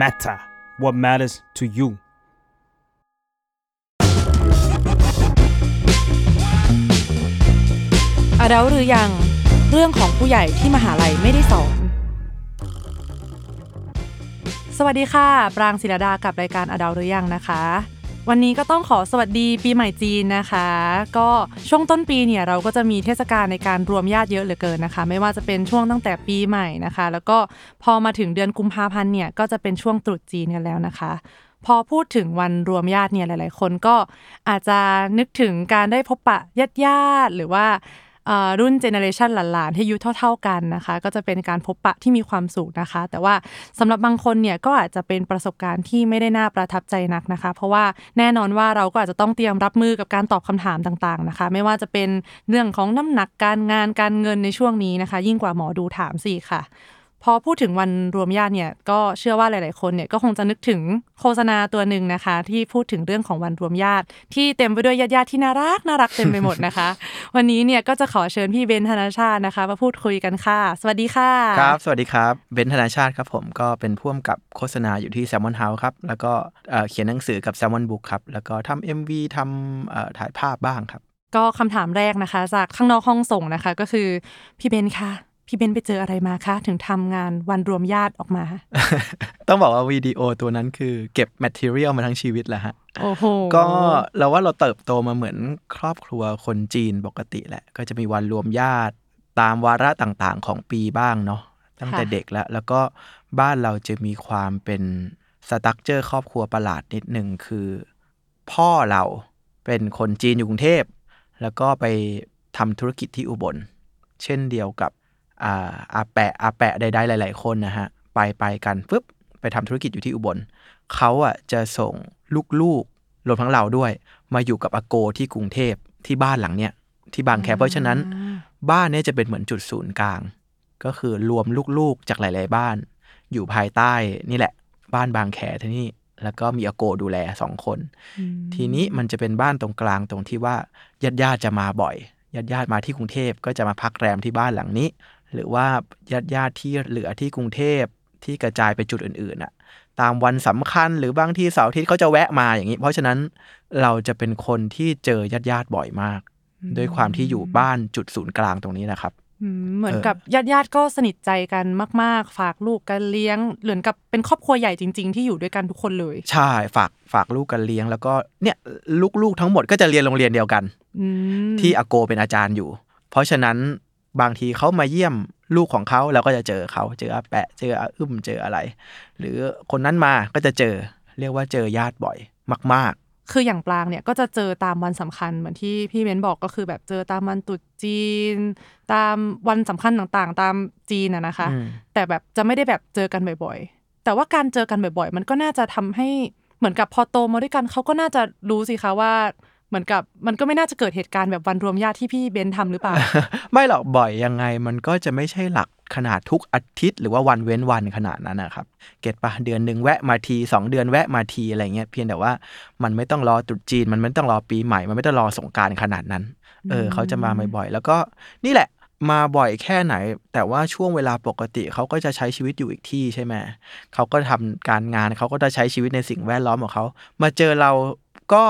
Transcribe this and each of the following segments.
Matter what matters to you อดัลหรือยังเรื่องของผู้ใหญ่ที่มหาลัยไม่ได้สอน สวัสดีค่ะ ปรางศิรดากับรายการอดาวหรือยังนะคะ วันนี้ก็ต้องขอสวัสดีปีใหม่จีนนะคะ ก็ช่วงต้นปีเนี่ยเราก็จะมีเทศกาลในการรวมญาติเยอะเหลือเกินนะคะ ไม่ว่าจะเป็นช่วงตั้งแต่ปีใหม่นะคะ แล้วก็พอมาถึงเดือนกุมภาพันธ์เนี่ยก็จะเป็นช่วงตรุษจีนกันแล้วนะคะ พอพูดถึงวันรวมญาติเนี่ยหลาย ๆ คนก็อาจจะนึกถึงการได้พบปะญาติญาติหรือว่า รุ่นเจเนอเรชันหลานๆที่อายุเท่า ๆกันนะคะ ก็จะเป็นการพบปะที่มีความสุขนะคะ แต่ว่าสำหรับบางคนเนี่ยก็อาจจะเป็นประสบการณ์ที่ไม่ได้น่าประทับใจนักนะคะ เพราะว่าแน่นอนว่าเราก็อาจจะต้องเตรียมรับมือกับการตอบคำถามต่างๆนะคะ ไม่ว่าจะเป็นเรื่องของน้ำหนักการงานการเงินในช่วงนี้นะคะ ยิ่งกว่าหมอดูถามสิค่ะ พอพูดถึงวันรวมญาติเนี่ยก็เชื่อว่าหลาย ๆ คนเนี่ยก็คงจะนึกถึงโฆษณาตัวหนึ่งนะคะ ที่พูดถึงเรื่องของวันรวมญาติ ที่เต็มไปด้วยญาติๆที่น่ารักน่ารักเต็มไปหมดนะคะ วันนี้เนี่ยก็จะขอเชิญพี่เบนธนชาตินะคะ มาพูดคุยกันค่ะ สวัสดีค่ะครับ สวัสดีครับเบนซ์ธนาชาติครับผมก็เป็นพ่วงกับโฆษณาอยู่ที่ Salmon House ครับแล้วก็เอ่อเขียนหนังสือกับ Salmon Book ครับแล้วก็ทำ MV ทำเอ่อถ่ายภาพบ้างครับ ก็คำถามแรกนะคะ จากข้างนอกห้องส่งนะคะ ก็คือพี่เบนค่ะ พี่เบนไปเจออะไรมาคะ ถึงทำงานวันรวมญาติออกมา ต้องบอกว่าวิดีโอตัวนั้นคือเก็บ material มาทั้งชีวิตแหละฮะโอ้โหก็เราว่าเราเติบโตมาเหมือนครอบครัวคนจีนปกติแหละ ก็จะมีวันรวมญาติตามวาระต่างๆ ของปีบ้างเนาะตั้งแต่เด็กแล้ว แล้วก็บ้านเราจะมีความเป็นสตั๊กเจอร์ครอบครัวประหลาดนิดหนึ่งคือ พ่อเราเป็นคนจีนอยู่กรุงเทพ แล้วก็ไปทำธุรกิจที่อุบล เช่นเดียวกับ อาอาแปะอาแปะใดๆหลาย ๆ คนนะฮะไปไปกันปุ๊บไปทำธุรกิจอยู่ที่อุบลเขาอะจะส่งลูกๆรวมทั้งเราด้วย มาอยู่กับอาโกที่กรุงเทพที่บ้านหลังเนี้ยที่บางแคเพราะฉะนั้น บ้านเนี้ยจะเป็นเหมือนจุดศูนย์กลาง ก็คือรวมลูกๆจากหลาย ๆ บ้าน อยู่ภายใต้นี่แหละ บ้านบางแคที่นี่แล้วก็มีอาโกดูแลสองคน ทีนี้มันจะเป็นบ้านตรงกลางตรงที่ว่าญาติญาติๆจะมาบ่อยญาติญาติๆมาที่กรุงเทพก็จะมาพักแรมที่บ้านหลังนี้ หรือว่าญาติญาติๆที่เหลือที่กรุงเทพที่กระจายไปจุดอื่นๆน่ะตามวันสำคัญหรือบางที่เสาร์อาทิตย์เขาจะแวะมาอย่างนี้ เพราะฉะนั้นเราจะเป็นคนที่เจอญาติญาติๆบ่อยมาก ด้วยความที่อยู่บ้านจุดศูนย์กลางตรงนี้นะครับอืมเหมือนเออกับญาติญาติๆก็สนิทใจกันมาก ๆ ฝากลูกกันเลี้ยงเหมือนกับเป็นครอบครัวใหญ่จริง ๆ ที่อยู่ด้วยกันทุกคนเลย ใช่ฝากฝากลูกกันเลี้ยง แล้วก็เนี่ยลูกๆทั้งหมดก็จะเรียนโรงเรียนเดียวกันอืมที่อาโกเป็นอาจารย์อยู่ เพราะฉะนั้น บางทีเขามาเยี่ยมลูกของเขาเราก็จะเจอเขาเจออาแปะ เจออาอึ้มเจออะไร หรือคนนั้นมาก็จะเจอ เรียกว่าเจอญาติบ่อยมากคืออย่างปลางเนี่ยก็จะเจอตามวันสำคัญเหมือนที่พี่เบนบอกก็คือแบบเจอตามวันตรุษจีน ตามวันสำคัญต่างๆ ตามจีนอะนะคะอืมแต่แบบจะไม่ได้แบบเจอกันบ่อยๆ แต่ว่าการเจอกันบ่อยๆ มันก็น่าจะทำให้เหมือนกับพอโตมาด้วยกันเขาก็น่าจะรู้สิคะว่า เหมือนกับมันก็ไม่น่าจะเกิดเหตุการณ์แบบวันรวมญาติที่พี่เบนทำหรือเปล่าๆไม่หรอกบ่อยยังไงมันก็จะไม่ใช่หลักขนาดทุกอาทิตย์หรือว่าวันเว้นวันขนาดนั้นนะครับ เก็ตปะเดือนหนึ่งแวะมาทีสองเดือนแวะมาทีอะไรเงี้ยเพียงแต่ว่ามันไม่ต้องรอตรุษจีน มันไม่ต้องรอปีใหม่ มันไม่ต้องรอสงกรารขนาดนั้น เออเขาจะมาบ่อยๆแล้วก็นี่แหละมาบ่อยแค่ไหน แต่ว่าช่วงเวลาปกติเขาก็จะใช้ชีวิตอยู่อีกที่ใช่ไหมเขาก็ทำการงานเขาก็จะใช้ชีวิตในสิ่งแวดล้อมของเขา มาเจอเราก็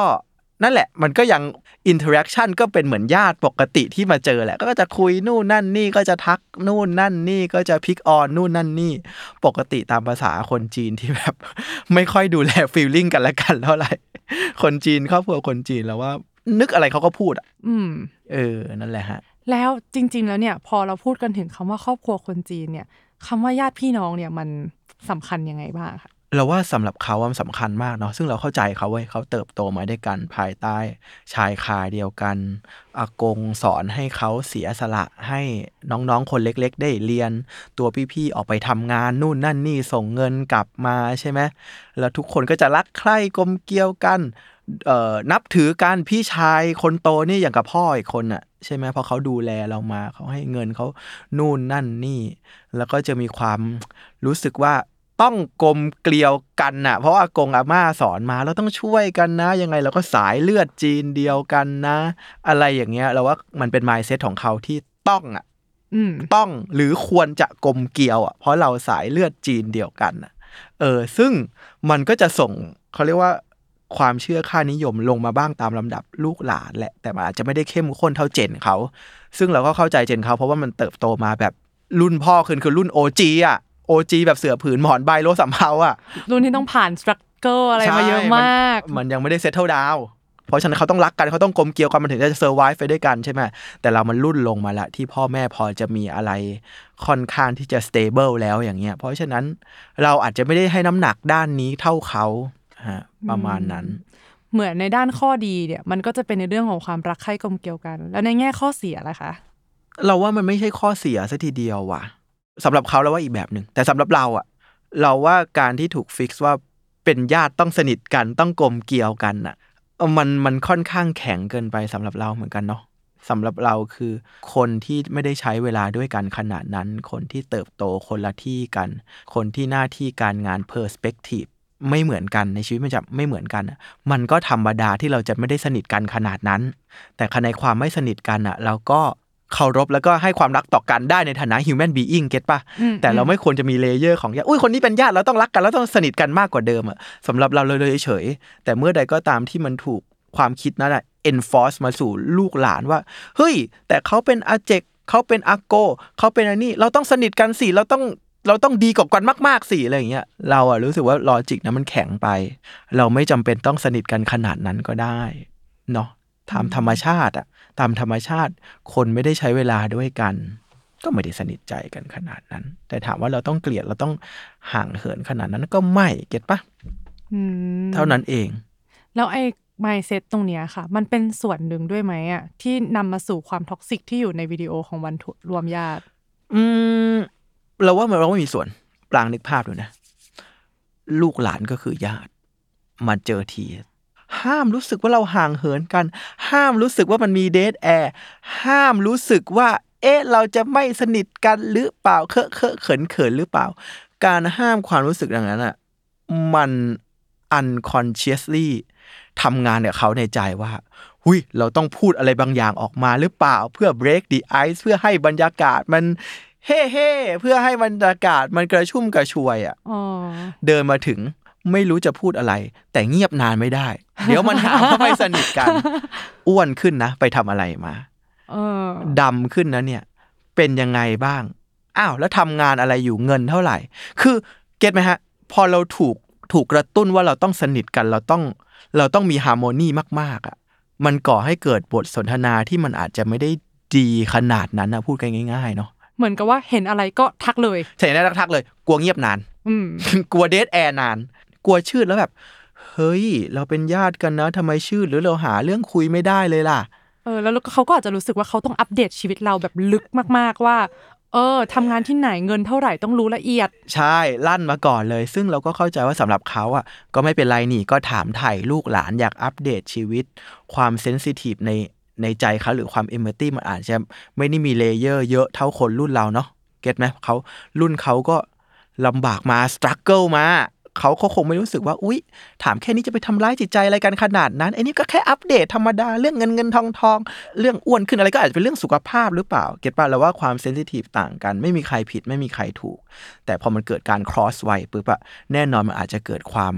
นั่นแหละมันก็ยัง interaction ก็เป็นเหมือนญาติปกติที่มาเจอแหละ ก็จะคุยนู่นนั่นนี่ก็จะทักนู่นนั่นนี่ก็จะ pick on นู่นนั่นนี่ ปกติตามภาษาคนจีนที่แบบ ไม่ค่อยดูแล feeling กันและกันเท่าไหร่คนจีนครอบครัวคนจีนแล้วว่า นึกอะไรเขาก็พูดอะอืม เออนั่นแหละฮะ แล้วจริง ๆ แล้วเนี่ย พอเราพูดกันถึงคำว่าครอบครัวคนจีนเนี่ยคำว่าญาติพี่น้องเนี่ยมันสำคัญยังไงบ้างคะ เราว่าสำหรับเขาว่ามันสำคัญมากเนาะซึ่งเราเข้าใจเขาเว้ยเขาเติบโตมาด้วยกันภายใต้ชายคาเดียวกันอากงสอนให้เขาเสียสละให้น้องๆคนเล็กๆ ได้เรียน ตัวพี่ๆออกไปทำงานนู่นนั่นนี่ส่งเงินกลับมาใช่ไหมแล้วทุกคนก็จะรักใคร่กลมเกลียวกันนับถือกันพี่ชายคนโตนี่อย่างกับพ่ออีกคนน่ะใช่ไหมเพราะเขาดูแลเรามาเขาให้เงินเขานู่นนั่นนี่ แล้วก็จะมีความรู้สึกว่า ต้องกลมเกลียวกันน่ะ เพราะว่าอากงอาม่าสอนมาเราต้องช่วยกันนะ ยังไงเราก็สายเลือดจีนเดียวกันนะ อะไรอย่างเงี้ยเราว่ามันเป็น mindset ของเขาที่ต้องอะอืมต้องหรือควรจะกลมเกลียวอะเพราะเราสายเลือดจีนเดียวกันน่ะเออ ซึ่งมันก็จะส่งเขาเรียกว่าความเชื่อค่านิยมลงมาบ้างตามลำดับลูกหลานแหละ แต่มันอาจจะไม่ได้เข้มข้นเท่า gen เขา ซึ่งเราก็เข้าใจ gen เขาเพราะว่ามันเติบโตมาแบบรุ่นพ่อคือคือรุ่น OG อะ OG แบบเสื่อผืนหมอนใบโลสำเภาอะรุ่นที่ต้องผ่าน struggle อะไรมาเยอะมากใช่มันยังไม่ได้ settle down เพราะฉะนั้นเขาต้องรักกันเขาต้องกลมเกลียวกันมันถึงจะ survive ไปด้วยกันใช่ไหมแต่เรามันรุ่นลงมาละที่พ่อแม่พอจะมีอะไรค่อนข้างที่จะ stable แล้วอย่างเงี้ยเพราะฉะนั้นเราอาจจะไม่ได้ให้น้ำหนักด้านนี้เท่าเขาฮะประมาณนั้น เหมือนในด้านข้อดีเนี่ย มันก็จะเป็นในเรื่องของความรักใคร่กลมเกลียวกัน แล้วในแง่ข้อเสียล่ะคะ เราว่ามันไม่ใช่ข้อเสียซะทีเดียวว่ะ สำหรับเขาแล้วว่าอีกแบบหนึ่งแต่สำหรับเราอะเราว่าการที่ถูก fix ว่าเป็นญาติต้องสนิทกันต้องกลมเกลียวกันอะมันมันค่อนข้างแข็งเกินไปสำหรับเราเหมือนกันเนาะสำหรับเราคือคนที่ไม่ได้ใช้เวลาด้วยกันขนาดนั้น คนที่เติบโตคนละที่กัน คนที่หน้าที่การงาน perspective ไม่เหมือนกันในชีวิตมันจะไม่เหมือนกัน มันก็ธรรมดาที่เราจะไม่ได้สนิทกันขนาดนั้น แต่ในความไม่สนิทกันอะเราก็ เคารพแล้วก็ให้ความรักต่อกันได้ในฐานะ human being get ปะอืมแต่เราไม่ควรจะมี layer ของญาติอุ้ยคนนี้เป็นญาติเราต้องรักกันแล้วต้องสนิทกันมากกว่าเดิมอะสำหรับเราเลยเฉยๆแต่เมื่อใดก็ตามที่มันถูกความคิดนั้นอะ enforce มาสู่ลูกหลานว่า เฮ้ย แต่เขาเป็นอาเจกเขาเป็นอาโกเขาเป็นอันนี้ เราต้องสนิทกันสิเราต้องเราต้องดีกว่ากันมากๆสิอะไรอย่างเงี้ยเราอะรู้สึกว่าลอจิกนะมันแข็งไป เราไม่จำเป็นต้องสนิทกันขนาดนั้นก็ได้เนาะตามธรรมชาติอะ ตามธรรมชาติคนไม่ได้ใช้เวลาด้วยกัน ก็ไม่ได้สนิทใจกันขนาดนั้น แต่ถามว่าเราต้องเกลียดเราต้องห่างเหินขนาดนั้นก็ไม่เก็ตปะอืมเท่านั้นเอง แล้วไอ้ mindset ตรงเนี้ยค่ะ มันเป็นส่วนหนึ่งด้วยไหมอะที่นำมาสู่ความ toxic ที่อยู่ในวิดีโอของวันทุรวมญาติ อืมเราว่ามันเราไม่มีส่วนปรางนึกภาพดูนะ ลูกหลานก็คือญาติ มาเจอที ห้ามรู้สึกว่าเราห่างเหินกัน ห้ามรู้สึกว่ามันมี dead air ห้ามรู้สึกว่า เอ๊ะ เราจะไม่สนิทกันหรือเปล่าเคอะเคอะเขินเขินหรือเปล่า การห้ามความรู้สึกอย่างนั้นอะมัน unconsciously ทำงานกับเขาในใจว่าหุยเราต้องพูดอะไรบางอย่างออกมาหรือเปล่าเพื่อ break the ice เพื่อให้บรรยากาศมันเฮ่เฮ่เพื่อให้บรรยากาศมันกระชุ่มกระชวยอะอ๋อเดินมาถึง ไม่รู้จะพูดอะไร แต่เงียบนานไม่ได้ เดี๋ยวมันหาว่าไม่สนิทกัน อ้วนขึ้นนะ ไปทำอะไรมาเออดำขึ้นนะเนี่ย เป็นยังไงบ้าง อ้าวแล้วทำงานอะไรอยู่เงินเท่าไหร่ คือ get ไหมฮะ พอเราถูกถูกกระตุ้นว่าเราต้องสนิทกันเราต้อง เราต้องมี harmony มาก ๆอะ มันก่อให้เกิดบทสนทนาที่มันอาจจะไม่ได้ดีขนาดนั้นนะพูดกันง่าย ๆ เนาะเหมือนกับว่าเห็นอะไรก็ทักเลยใช่ได้ทักๆเลย กลัวเงียบนานอืมกลัว dead air นาน กลัวชืดแล้วแบบ เฮ้ย เราเป็นญาติกันนะทำไมชืดหรือเราหาเรื่องคุยไม่ได้เลยล่ะ เออ แล้วเขาก็อาจจะรู้สึกว่าเขาต้องอัปเดตชีวิตเราแบบลึกมาก ๆว่าเออทำงานที่ไหนเงินเท่าไหร่ต้องรู้ละเอียด ใช่ลั่นมาก่อนเลย ซึ่งเราก็เข้าใจว่าสำหรับเขาอะ ก็ไม่เป็นไรนี่ก็ถามไถ่ลูกหลานอยากอัปเดตชีวิต ความ sensitive ในในใจเขาหรือความ empathy มันอาจจะไม่ได้มี layer เยอะเท่าคนรุ่นเราเนาะ get ไหมเขารุ่นเขาก็ลำบากมา struggle มา เขาเขาคงไม่รู้สึกว่า อุ๊ย ถามแค่นี้จะไปทำร้ายจิตใจอะไรกันขนาดนั้นไอ้นี่ก็แค่อัปเดตธรรมดาเรื่องเงินเงินทองทองเรื่องอ้วนขึ้นอะไรก็อาจจะเป็นเรื่องสุขภาพหรือเปล่า เก็ตป่ะเราว่าความเซนซิทีฟต่างกัน ไม่มีใครผิดไม่มีใครถูก แต่พอมันเกิดการ cross วัยปุ๊บอะแน่นอนมันอาจจะเกิดความ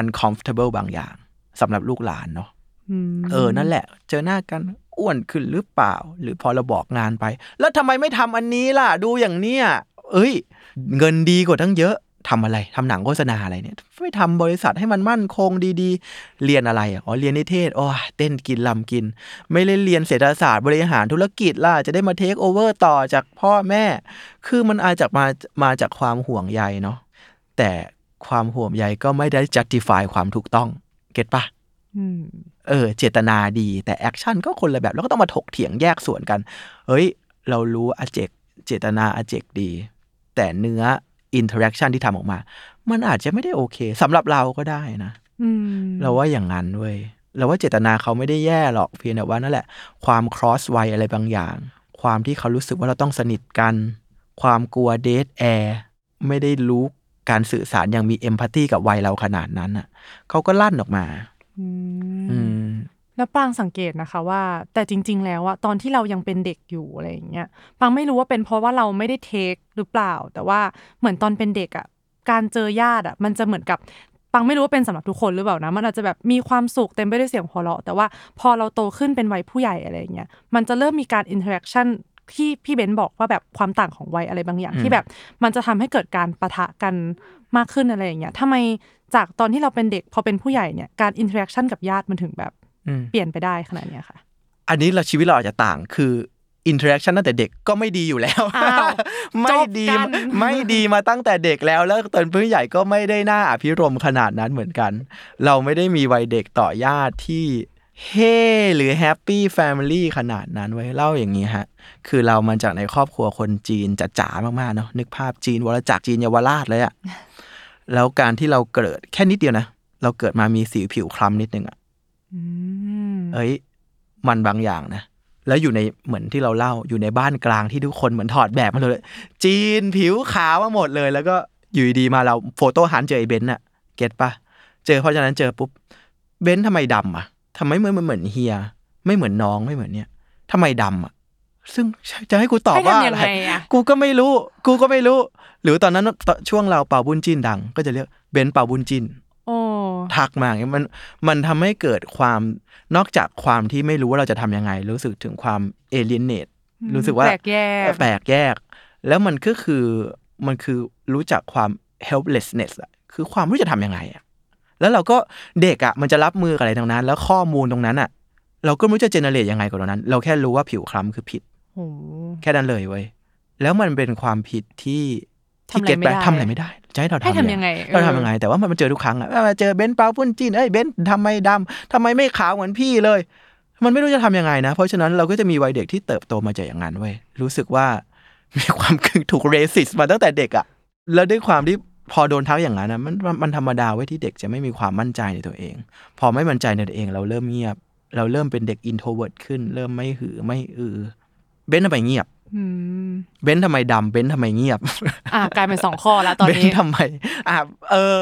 uncomfortable บางอย่างสำหรับลูกหลานเนาะอืมเออนั่นแหละ เจอหน้ากันอ้วนขึ้นหรือเปล่า หรือพอเราบอกงานไป แล้วทำไมไม่ทำอันนี้ล่ะ ดูอย่างเนี้ยเอ้ย เงินดีกว่าตั้งเยอะ ทำอะไรทำหนังโฆษณาอะไรเนี่ยไม่ทำบริษัทให้มันมั่นคงดีๆ เรียนอะไรอะอ๋อเรียนนิเทศโอ้ยเต้นกินรำกิน ไม่ได้เรียนเศรษฐศาสตร์บริหารธุรกิจล่ะจะได้มาเทคโอเวอร์ต่อจากพ่อแม่ คือมันอาจจะมามาจากความห่วงใยเนาะแต่ความห่วงใยก็ไม่ได้ justify ความถูกต้อง get ปะอืมเออ เจตนาดี แต่ action ก็คนละแบบ แล้วก็ต้องมาถกเถียงแยกส่วนกัน เฮ้ย เรารู้อาเจก เจตนาอาเจกดี แต่เนื้อ interaction ที่ทำออกมา มันอาจจะไม่ได้โอเคสำหรับเราก็ได้นะอืมเราว่าอย่างนั้นเว้ยเราว่าเจตนาเขาไม่ได้แย่หรอกเพียงแต่ว่านั่นแหละ ความ cross วัยอะไรบางอย่าง ความที่เขารู้สึกว่าเราต้องสนิทกัน ความกลัว dead air ไม่ได้รู้การสื่อสารอย่างมี empathy กับวัยเราขนาดนั้นอะเขาก็ลั่นออกมา อืมอืม แล้วปรางสังเกตนะคะว่า แต่จริง ๆ แล้วอะตอนที่เรายังเป็นเด็กอยู่อะไรอย่างเงี้ยปรางไม่รู้ว่าเป็นเพราะว่าเราไม่ได้ take หรือเปล่า แต่ว่าเหมือนตอนเป็นเด็กอะการเจอญาติอะมันจะเหมือนกับปรางไม่รู้ว่าเป็นสำหรับทุกคนหรือเปล่านะ มันอาจจะแบบมีความสุขเต็มไปด้วยเสียงหัวเราะแต่ว่าพอเราโตขึ้นเป็นวัยผู้ใหญ่อะไรอย่างเงี้ยมันจะเริ่มมีการ interaction ที่พี่เบนซ์บอกว่าแบบความต่างของวัยอะไรบางอย่างอืมที่แบบมันจะทำให้เกิดการปะทะกันมากขึ้นอะไรอย่างเงี้ยทำไมจากตอนที่เราเป็นเด็กพอเป็นผู้ใหญ่เนี่ยการ interaction กับญาติมันถึงแบบอืม เปลี่ยนไปได้ขนาดเนี้ยค่ะ อันนี้เราชีวิตเราอาจจะต่างคือ interaction ตั้งแต่เด็กก็ไม่ดีอยู่แล้วอ้าวไม่ดีจบกันไม่ดีมาตั้งแต่เด็กแล้ว แล้วตอนผู้ใหญ่ก็ไม่ได้น่าอภิรมย์ขนาดนั้นเหมือนกัน เราไม่ได้มีวัยเด็กต่อญาติที่เฮ้หรือ happy family ขนาดนั้นไว้เล่าอย่างนี้ฮะ คือเรามาจากในครอบครัวคนจีนจ๋าๆมากๆเนาะนึกภาพจีนวรจักรจีนเยาวราชเลยอะแล้วการที่เราเกิดแค่นิดเดียวนะ เราเกิดมามีสีผิวคล้ำนิดนึงอะอืม เอ้ย มันบางอย่างนะ แล้วอยู่ในเหมือนที่เราเล่าอยู่ในบ้านกลางที่ทุกคนเหมือนถอดแบบมาเลย จีนผิวขาวมาหมดเลย แล้วก็อยู่ดีๆมาเราโฟโต้หันเจอไอ้เบนซ์อะเก็ตปะเจอเพราะฉะนั้นเจอปุ๊บเบนซ์ทำไมดำอะทำไมไม่เหมือนเฮีย ไม่เหมือนน้องไม่เหมือนเนี่ยทำไมดำอะซึ่งจะให้กูตอบให้ว่าทำอะยังไรไงอะกูก็ไม่รู้ กูก็ไม่รู้ หรือตอนนั้นตอนช่วงเราเป่าบุญจินดัง ก็จะเรียกเบนซ์เป่าบุญจินโอ้ ทักมาอย่างเงี้ยมันมันทำให้เกิดความนอกจากความที่ไม่รู้ว่าเราจะทำยังไง รู้สึกถึงความเอเลียนเนตรู้สึกว่าแปลกแยกแปลกแยก แล้วมันก็คือมันคือรู้จักความ helplessness อะคือความไม่รู้จะทำยังไงอะแล้วเราก็เด็กอะมันจะรับมือกับอะไรตรงนั้น แล้วข้อมูลตรงนั้นอะเราก็ไม่รู้จะ generate ยังไงกับตรงนั้น เราแค่รู้ว่าผิวคล้ำคือผิดโอ้แค่นั้นเลยเว้ยแล้วมันเป็นความผิดที่ ที่ทำอะไรเก็ตไม่ไปได้ทำอะไรไม่ได้จะให้เราให้ทำทำยังไงเราเออทำยังไง แต่ว่ามันเจอทุกครั้งอะเจอเบนซ์เปาปุ้นจีนเอ้ยเบนซ์ทำไมดำทำไมไม่ขาวเหมือนพี่เลย มันไม่รู้จะทำยังไงนะ เพราะฉะนั้นเราก็จะมีวัยเด็กที่เติบโตมาจากอย่างนั้นเว้ยรู้สึกว่ามีความถูก racist มาตั้งแต่เด็กอะแล้วด้วยความที่พอโดนทักอย่างนั้นนะมันมันมันธรรมดาเว้ยที่เด็กจะไม่มีความมั่นใจในตัวเอง พอไม่มั่นใจในตัวเอง เราเริ่มเงียบ เราเริ่มเป็นเด็ก introvert ขึ้น เริ่มไม่หือไม่อือเบนซ์ทำไมเงียบอืม เบนซ์ทำไมดำเบนซ์ทำไมเงียบ อะกลายเป็นสองข้อแล้วตอนเบนนี้ซ์ทำไมอะเออ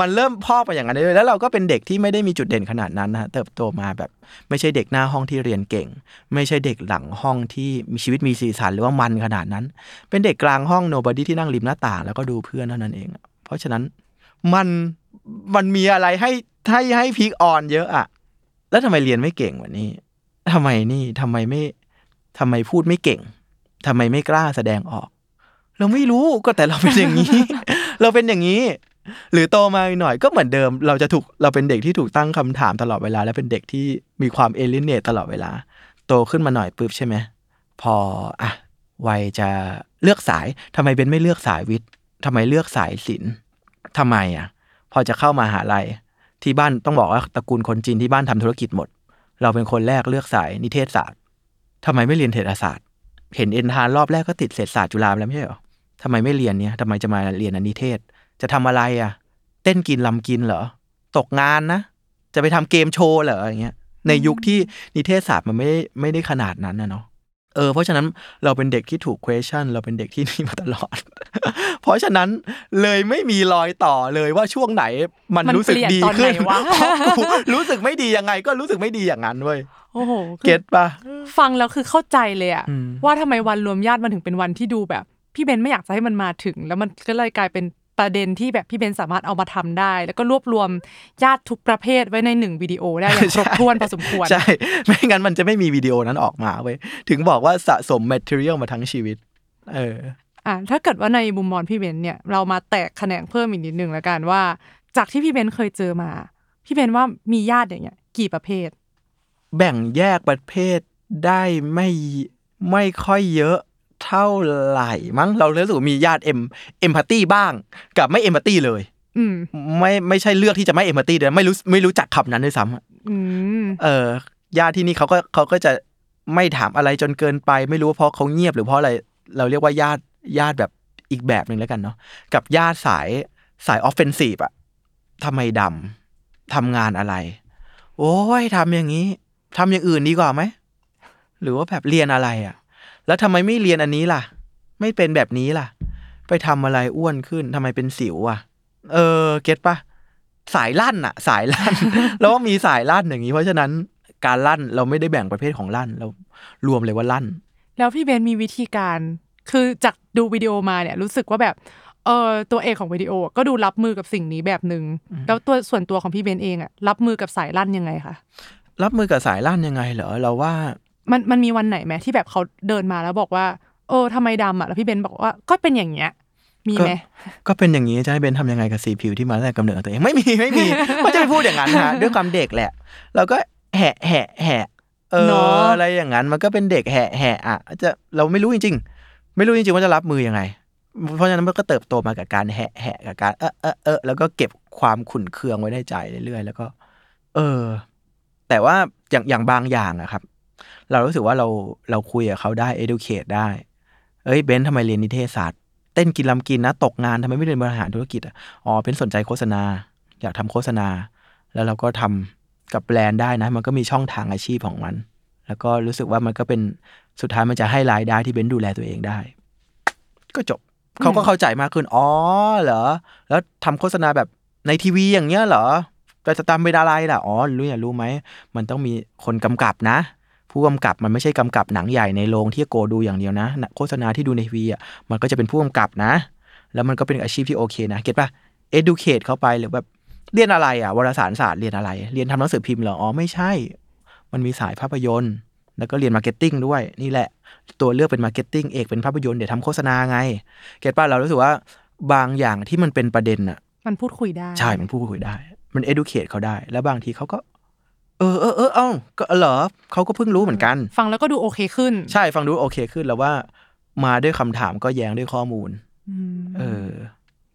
มันเริ่มพอกไปอย่างนั้นเลยแล้วเราก็เป็นเด็กที่ไม่ได้มีจุดเด่นขนาดนั้นนะฮะเติบโตมาแบบ ไม่ใช่เด็กหน้าห้องที่เรียนเก่ง ไม่ใช่เด็กหลังห้องที่มีชีวิตมีสีสันหรือว่ามันขนาดนั้น เป็นเด็กกลางห้อง nobody ที่นั่งริมหน้าต่าง แล้วก็ดูเพื่อนเท่านั้นเองอะเพราะฉะนั้นมันมันมีอะไรให้ให้ให้ pick on เยอะอะแล้วทำไมเรียนไม่เก่งวันนี้ทำไมนี่ทำไมไม่ทำไมพูดไม่เก่ง ทำไมไม่กล้าแสดงออก เราไม่รู้ก็แต่เราเป็นอย่างนี้ เราเป็นอย่างนี้ หรือโตมาหน่อยก็เหมือนเดิม เราจะถูกเราเป็นเด็กที่ถูกตั้งคำถามตลอดเวลา และเป็นเด็กที่มีความ alienate ตลอดเวลา โตขึ้นมาหน่อยปุ๊บใช่ไหมพออะวัยจะเลือกสายทำไมเบนไม่เลือกสายวิทย์ทำไมเลือกสายศิลป์ทำไมอะ พอจะเข้ามาหาลัยที่บ้านต้องบอกว่าตระกูลคนจีนที่บ้านทำธุรกิจหมด เราเป็นคนแรกเลือกสายนิเทศศาสตร์ทำไมไม่เรียนเศรษฐศาสตร์ เห็นเอ็นทานรอบแรกก็ติดเศรษฐศาสตร์จุฬาไปแล้วไม่ใช่หรอทำไมไม่เรียนเนี่ยทำไมจะมาเรียนอนิเทศ จะทำอะไรอะ เต้นกินลำกินเหรอ ตกงานนะ จะไปทำเกมโชว์เหรออย่างเงี้ย ในยุคที่นิเทศศาสตร์มันไม่ไม่ได้ขนาดนั้นนะเนาะ เออเพราะฉะนั้นเราเป็นเด็กที่ถูก question เราเป็นเด็กที่นี่มาตลอด เพราะฉะนั้นเลยไม่มีรอยต่อเลยว่าช่วงไหนมันมันรู้สึกเปลี่ยนดีตอนไหนขึ้นวะเพราะกูรู้สึกไม่ดียังไงก็รู้สึกไม่ดีอย่างนั้นเว้ยโอ้โหคือเก็ตปะฟังแล้วคือเข้าใจเลยอะอืมว่าทำไมวันรวมญาติมันถึงเป็นวันที่ดูแบบ พี่เบนไม่อยากจะให้มันมาถึง แล้วมันก็เลยกลายเป็น ประเด็นที่แบบพี่เบนซ์สามารถเอามาทำได้ แล้วก็รวบรวมญาติทุกประเภทไว้ในหนึ่งวิดีโอได้อย่างครบถ้วนพอสมควร ใช่ ไม่งั้นมันจะไม่มีวิดีโอนั้นออกมาเว้ยถึงบอกว่าสะสม material มาทั้งชีวิต เอออะถ้าเกิดว่าในมุมมองพี่เบนซ์เนี่ยเรามาแตกแขนงเพิ่มอีกนิดนึงแล้วกันว่า จากที่พี่เบนซ์เคยเจอมา พี่เบนซ์ว่ามีญาติอย่างเงี้ย กี่ประเภท แบ่งแยกประเภทได้ไม่ไม่ค่อยเยอะ เท่าไหร่มั้งเรารู้สึกว่ามีญาติ em empathy บ้าง กับไม่ empathy เลยอืมไม่ไม่ใช่เลือกที่จะไม่ empathy เลยไม่รู้ไม่รู้จักคำนั้นด้วยซ้ำอะอืมเออญาติที่นี่เขาก็เขาก็จะไม่ถามอะไรจนเกินไป ไม่รู้ว่าเพราะเขาเงียบหรือเพราะอะไร เราเรียกว่าญาติญาติแบบอีกแบบหนึ่งแล้วกันเนาะกับญาติสายสาย offensive อะทำไมดำทำงานอะไร โอ้ยทำอย่างนี้ทำอย่างอื่นดีกว่าไหมหรือว่าแบบเรียนอะไรอะ แล้วทำไมไม่เรียนอันนี้ล่ะ ไม่เป็นแบบนี้ล่ะ ไปทำอะไรอ้วนขึ้นทำไมเป็นสิวอะ เออ เก็ตปะสายลั่นอะสายลั่น แล้วก็มีสายลั่นอย่างนี้ เพราะฉะนั้นการลั่นเราไม่ได้แบ่งประเภทของลั่นเรารวมเลยว่าลั่น แล้วพี่เบนซ์มีวิธีการคือจากดูวิดีโอมาเนี่ยรู้สึกว่าแบบเออตัวเอกของวิดีโอก็ดูรับมือกับสิ่งนี้แบบหนึ่งแล้วตัวส่วนตัวของพี่เบนซ์เองอะรับมือกับสายลั่นยังไงคะรับมือกับสายลั่นยังไงเหรอเราว่า มันมันมีวันไหนไหมที่แบบเขาเดินมาแล้วบอกว่าเออทำไมดำอะแล้วพี่เบนบอกว่าก็เป็นอย่างเงี้ยมีไหมก็เป็นอย่างนี้จะให้เบนทำยังไงกับสีผิวที่มาตั้งแต่กำเนิดของตัวเองไม่มีไม่มีก็จะไปพูดอย่างนั้นฮะด้วยความเด็กแหละเราก็แหะแหะแหะเออเนอะอะไรอย่างนั้นมันก็เป็นเด็กแหะแหะอะจะเราไม่รู้จริง ๆ ไม่รู้จริงๆว่าจะรับมือยังไง เพราะฉะนั้นมันก็เติบโตมากับการแหะแหะกับการเออเออเออแล้วก็เก็บความขุ่นเคืองไว้ในใจเรื่อยๆแล้วก็ เออ แต่ว่าอย่างอย่างบางอย่างอะครับ เรารู้สึกว่าเราเราคุยกับเขาได้ educate ได้ เอ้ยเบนซ์ทำไมเรียนนิเทศศาสตร์ เต้นกินลำกินนะ ตกงานทำไมไม่เรียนบริหารธุรกิจอะอ๋อเป็นสนใจโฆษณา อยากทำโฆษณา แล้วเราก็ทำกับแบรนด์ได้นะ มันก็มีช่องทางอาชีพของมัน แล้วก็รู้สึกว่ามันก็เป็นสุดท้ายมันจะให้รายได้ที่เบนซ์ดูแลตัวเองได้ ก็จบเขาก็เข้าใจมากขึ้น อ๋อ เหรอ แล้วทำโฆษณาแบบในทีวีอย่างเงี้ยเหรอจะจะตามเป็นอะไรล่ะ อ๋อ รู้อย่ารู้ไหม มันต้องมีคนกำกับนะ ผู้กำกับมันไม่ใช่กำกับหนังใหญ่ในโรงที่โกดูอย่างเดียวนะโฆษณาที่ดูในทีวีอะมันก็จะเป็นผู้กำกับนะ แล้วมันก็เป็นอาชีพที่โอเคนะเก็ตป่ะ educate เข้าไปหรือแบบเรียนอะไรอะวารสารศาสตร์เรียนอะไร เรียนทำหนังสือพิมพ์เหรออ๋อไม่ใช่ มันมีสายภาพยนตร์ แล้วก็เรียน marketing ด้วยนี่แหละ ตัวเลือกเป็น marketing เอกเป็นภาพยนตร์เดี๋ยวทำโฆษณาไง get ป่ะเรารู้สึกว่าบางอย่างที่มันเป็นประเด็นอะ มันพูดคุยได้ ใช่ มันพูดคุยได้ มัน educate เขาได้ แล้วบางทีเขาก็ เออเออเออเอ้าก็เหรอเขาก็เพิ่งรู้เหมือนกัน ฟังแล้วก็ดูโอเคขึ้น ใช่ฟังดูโอเคขึ้นแล้วว่า มาด้วยคำถามก็แย้งด้วยข้อมูลมเออ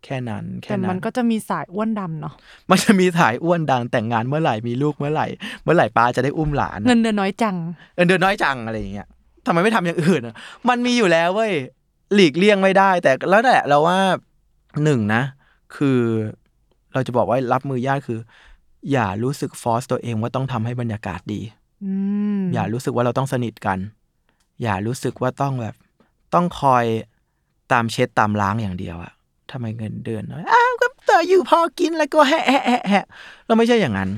แค่นั้น แค่แต่นั้มันนก็จะมีสายอ้วนดำเนาะมันจะมีถ่ายอ้วนดังแต่งงานเมื่อไหร่มีลูกเมื่อไหร่ เมื่อไหร่ป้าจะได้อุ้มหลานเงินเดือนน้อยจังเออเดือนน้อยจังอะไรอย่างเงี้ยทำไมไม่ทำอย่างอื่นอะมันมีอยู่แล้วเว้ยหลีกเลี่ยงไม่ได้ แต่แล้วแหละเราว่าหนึ่งนะ คือเราจะบอกว่ารับมือยากคือ อย่ารู้สึกฟอสตัวเองว่าต้องทำให้บรรยากาศดีอืมอย่ารู้สึกว่าเราต้องสนิทกัน อย่ารู้สึกว่าต้องแบบ ต้องคอยตามเช็ดตามล้างอย่างเดียวอะทำไมเงินเดือนน้อยอ้าวก็ต่ออยู่พอกินแล้วก็แฮะแฮะแฮะแฮะเราไม่ใช่อย่างนั้น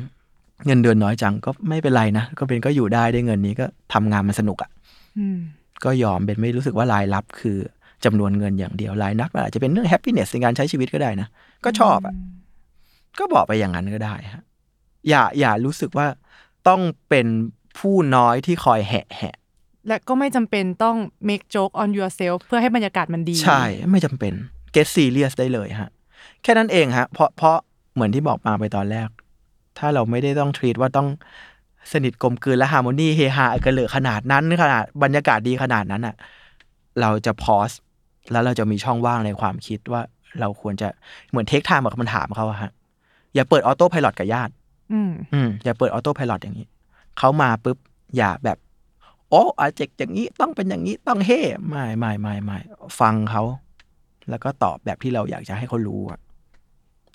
เงินเดือนน้อยจังก็ไม่เป็นไรนะก็เป็นก็อยู่ได้ได้เงินนี้ก็ทำงานมันสนุกอะอืมก็ยอมเป็นไม่รู้สึกว่ารายรับคือจำนวนเงินอย่างเดียวรายรับมันอาจจะเป็นเรื่อง happiness ในการใช้ชีวิตก็ได้นะก็ชอบอะก็บอกไปอย่างนั้นก็ได้ฮะ อย่าอย่ารู้สึกว่าต้องเป็นผู้น้อยที่คอยแหะแหะและก็ไม่จำเป็นต้อง make joke on yourself เพื่อให้บรรยากาศมันดี ใช่ ไม่จำเป็น get serious ได้เลยฮะ แค่นั้นเองฮะ เพราะเพราะเหมือนที่บอกมาไปตอนแรก ถ้าเราไม่ได้ต้อง treat ว่าต้องสนิทกลมกลืนและ harmony เฮฮากันเหลือขนาดนั้นขนาดบรรยากาศดีขนาดนั้นอะ เราจะ pause แล้วเราจะมีช่องว่างในความคิดว่าเราควรจะเหมือน take time กับคำถามเขาอะฮะ อย่าเปิด autopilot กับญาติ อืมอืมอย่าเปิดออโต้พายロอย่างนี้เขามาปุ๊บอย่าแบบโอ้อาเจกอย่างนี้ต้องเป็นอย่างนี้ต้องเฮ่ไม่ไม่ไม่ไม่ฟังเขา แล้วก็ตอบแบบที่เราอยากจะให้เขารู้อะ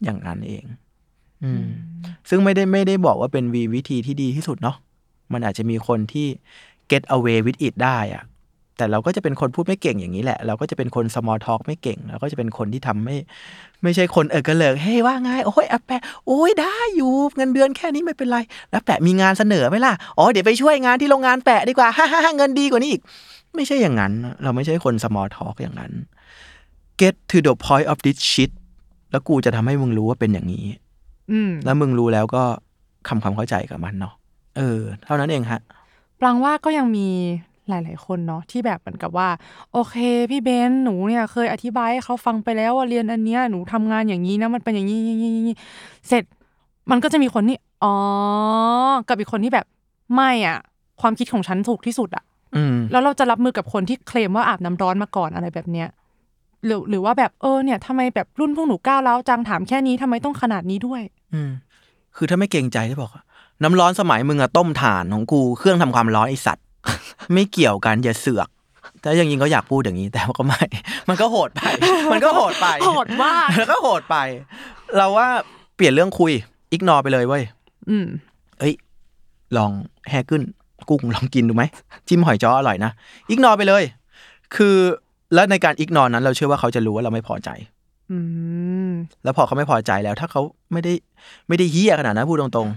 อย่างนั้นเอง อืม ซึ่งไม่ได้ไม่ได้บอกว่าเป็นวีวิธีที่ดีที่สุดเนาะมันอาจจะมีคนที่ get away with it ได้อะ แต่เราก็จะเป็นคนพูดไม่เก่งอย่างนี้แหละ เราก็จะเป็นคน small talk ไม่เก่ง เราก็จะเป็นคนที่ทำไม่ ไม่ใช่คนเออกระเลิกเฮ้ยว่าไงโอ้ยอาแปะโอ้ยได้อยู่เงินเดือนแค่นี้ไม่เป็นไรแล้วแปะมีงานเสนอไหมล่ะอ๋อเดี๋ยวไปช่วยงานที่โรงงานแปะดีกว่าฮ่าฮ่าฮ่าเงินดีกว่านี้อีก ไม่ใช่อย่างนั้น เราไม่ใช่คน small talk อย่างนั้น get to the point of this shit แล้วกูจะทำให้มึงรู้ว่าเป็นอย่างนี้อืมแล้วมึงรู้แล้วก็คำความเข้าใจกับมันเนาะเออ เท่านั้นเองฮะปรางว่าก็ยังมี หลาย ๆ คนเนาะที่แบบเหมือนกับว่า โอเค พี่เบนหนูเนี่ยเคยอธิบายให้เขาฟังไปแล้วว่าเรียนอันเนี้ยหนูทำงานอย่างนี้นะมันเป็นอย่างนี้อย่างนี้อย่างนี้เสร็จมันก็จะมีคนที่อ๋อกับอีกคนที่แบบไม่อะ ความคิดของฉันถูกที่สุดอะอืมแล้วเราจะรับมือกับคนที่เคลมว่าอาบน้ำร้อนมาก่อนอะไรแบบเนี้ยหรือหรือว่าแบบเออเนี่ยทำไมแบบรุ่นพวกหนูก้าวแล้วจังถามแค่นี้ทำไมต้องขนาดนี้ด้วย อืมคือถ้าไม่เกรงใจจะบอกว่าน้ำร้อนสมัยมึงอะต้มถ่านของกูเครื่องทำความร้อนไอสัตว์ ไม่เกี่ยวกันอย่าเสือกแต่จริงๆก็อยากพูดอย่างนี้ แต่ว่าก็ไม่ มันก็โหดไป มันก็โหดไปโหดมากแล้วก็โหดไป เราว่าเปลี่ยนเรื่องคุยอิกนอไปเลยเว้ยอืมเอ้ย ลองแฮขึ้นกุ้งลองกินดูไหมจิ้มหอยจ้ออร่อยนะอิกนอไปเลย คือแล้วในการอิกนอนั้น เราเชื่อว่าเขาจะรู้ว่าเราไม่พอใจ อืมแล้วพอเขาไม่พอใจแล้ว ถ้าเขาไม่ได้ไม่ได้เฮี้ยขนาดนั้นพูดตรง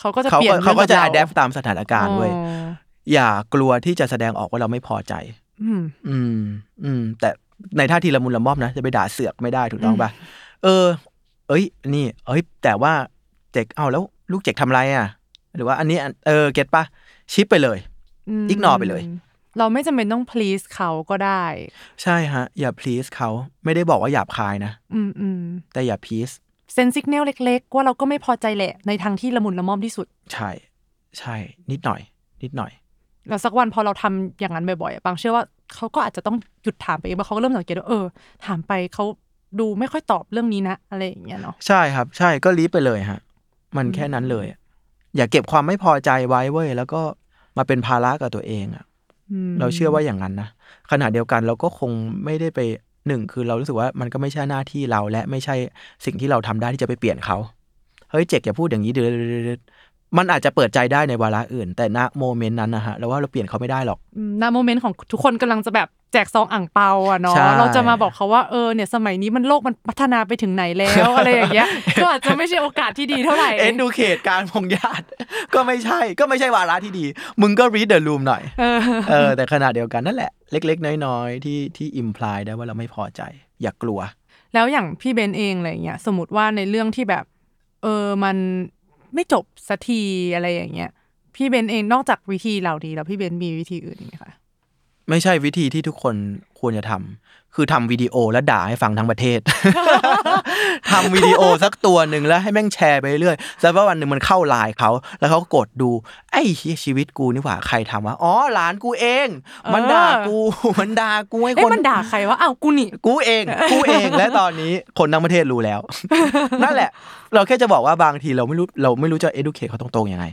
เขาก็จะๆเขาเปลี่ยก็นเขาก็จะรื่อังดแอบปตามสถานการณ์เว้ย อ๋ออย่ากลัวที่จะแสดงออกว่าเราไม่พอใจ อืม อืม อืม แต่ในท่าทีละมุนละม่อมนะจะไปด่าเสือกไม่ได้ถูกต้องปะเออ เอ้ย นี่ เอ้ย แต่ว่าเจกเอาแล้ว ลูกเจกทำอะไรอะ หรือว่าอันนี้อันเออเก็ตปะชิปไปเลยม ignore ไปเลย เราไม่จำเป็นต้อง please เขาก็ได้ ใช่ฮะ อย่า please เขาไม่ได้บอกว่าหยาบคายนะอืมอืมแต่อย่า please เซนสิกเนลเล็ก ๆ ว่าเราก็ไม่พอใจแหละ ในทางที่ละมุนละม่อมที่สุด ใช่ ใช่ นิดหน่อย นิดหน่อย แล้วสักวันพอเราทำอย่างนั้นบ่อยๆอะบางเชื่อว่าเขาก็อาจจะต้องหยุดถามไปเองว่าเขาก็เริ่มสังเกตว่าเออ ถามไปเขาดูไม่ค่อยตอบเรื่องนี้นะ อะไรอย่างเงี้ยเนาะใช่ครับ ใช่ก็รีบไปเลยฮะ มันแค่นั้นเลยอะอย่าเก็บความไม่พอใจไว้เว้ยแล้วก็มาเป็นภาระกับตัวเองอะมเราเชื่อว่าอย่างนั้นนะขณะเดียวกันเราก็คงไม่ได้ไปหนึ่งคือเรารู้สึกว่ามันก็ไม่ใช่หน้าที่เราและไม่ใช่สิ่งที่เราทำได้ที่จะไปเปลี่ยนเขาเฮ้ยเจ็กอย่าพูดอย่างนี้เดี๋ยว มันอาจจะเปิดใจได้ในวาระอื่น แต่ณโมเมนต์นั้นนะฮะเราว่าเราเปลี่ยนเขาไม่ได้หรอกอืมณโมเมนต์ของทุกคนกำลังจะแบบแจกซองอ่างเปาอะเนาะใช่เราจะมาบอกเขาว่าเออเนี่ยสมัยนี้มันโลกมันพัฒนาไปถึงไหนแล้วอะไรอย่างเงี้ยก็อาจจะไม่ใช่โอกาสที่ดีเท่าไหร่เอ็นดูเขตการพงญาติ ก็ไม่ใช่ก็ไม่ใช่วาระที่ดี มึงก็ read the room หน่อยเออเออแต่ขณะเดียวกันนั่นแหละ เล็ก ๆ น้อยๆที่ที่อิมพลายได้ว่าเราไม่พอใจ อย่ากกลัว แล้วอย่างพี่เบนเองอะไรอย่างเงี้ยสมมติว่าในเรื่องที่แบบ เออมัน ไม่จบสักทีอะไรอย่างเงี้ยพี่เบนเองนอกจากวิธีเหล่านี้แล้วพี่เบนมีวิธีอื่นไหมคะ ไม่ใช่วิธีที่ทุกคนควรจะทำคือทำวิดีโอแล้วด่าให้ฟังทั้งประเทศทำวิดีโอสักตัวหนึ่งแล้วให้แม่งแชร์ไปเรื่อยแล้วว่าวันหนึ่งมันเข้าไลน์เขา แล้วเขาก็กดดู ไอ้เหี้ยชีวิตกูนี่หว่าใครทำวะอ๋อหลานกูเอง มันด่ากูมันด่ากูให้เอ้คยนมันด่าใครวะอ้าวกูนี่กูเอง กูเองและตอนนี้คนทั้งประเทศรู้แล้ว นั่นแหละ เราแค่จะบอกว่าบางทีเราไม่รู้เราไม่รู้จะ educate เขาตรงๆยังไง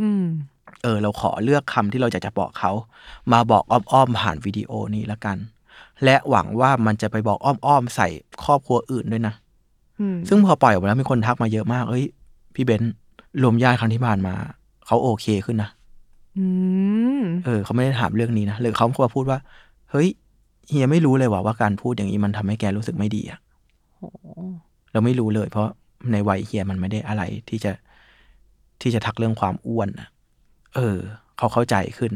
อืม เออเราขอเลือกคำที่เราอยากจะบอกเขา มาบอกอ้อมๆผ่านวิดีโอนี้ละกัน และหวังว่ามันจะไปบอกอ้อมๆใส่ครอบครัวอื่นด้วยนะอืมซึ่งพอปล่อยออกมาแล้วมีคนทักมาเยอะมากเอ้ย พี่เบนซ์รวมญาติครั้งที่ผ่านมาเขาโอเคขึ้นนะอืมเออเขาไม่ได้ถามเรื่องนี้นะหรือเขามาพูดว่า เฮ้ยเฮียไม่รู้เลยว่าว่าการพูดอย่างนี้มันทำให้แกรู้สึกไม่ดีอะเราไม่รู้เลย เพราะในวัยเฮียมันไม่ได้อะไรที่จะที่จะทักเรื่องความอ้วนนะ เออเขาเข้าใจขึ้น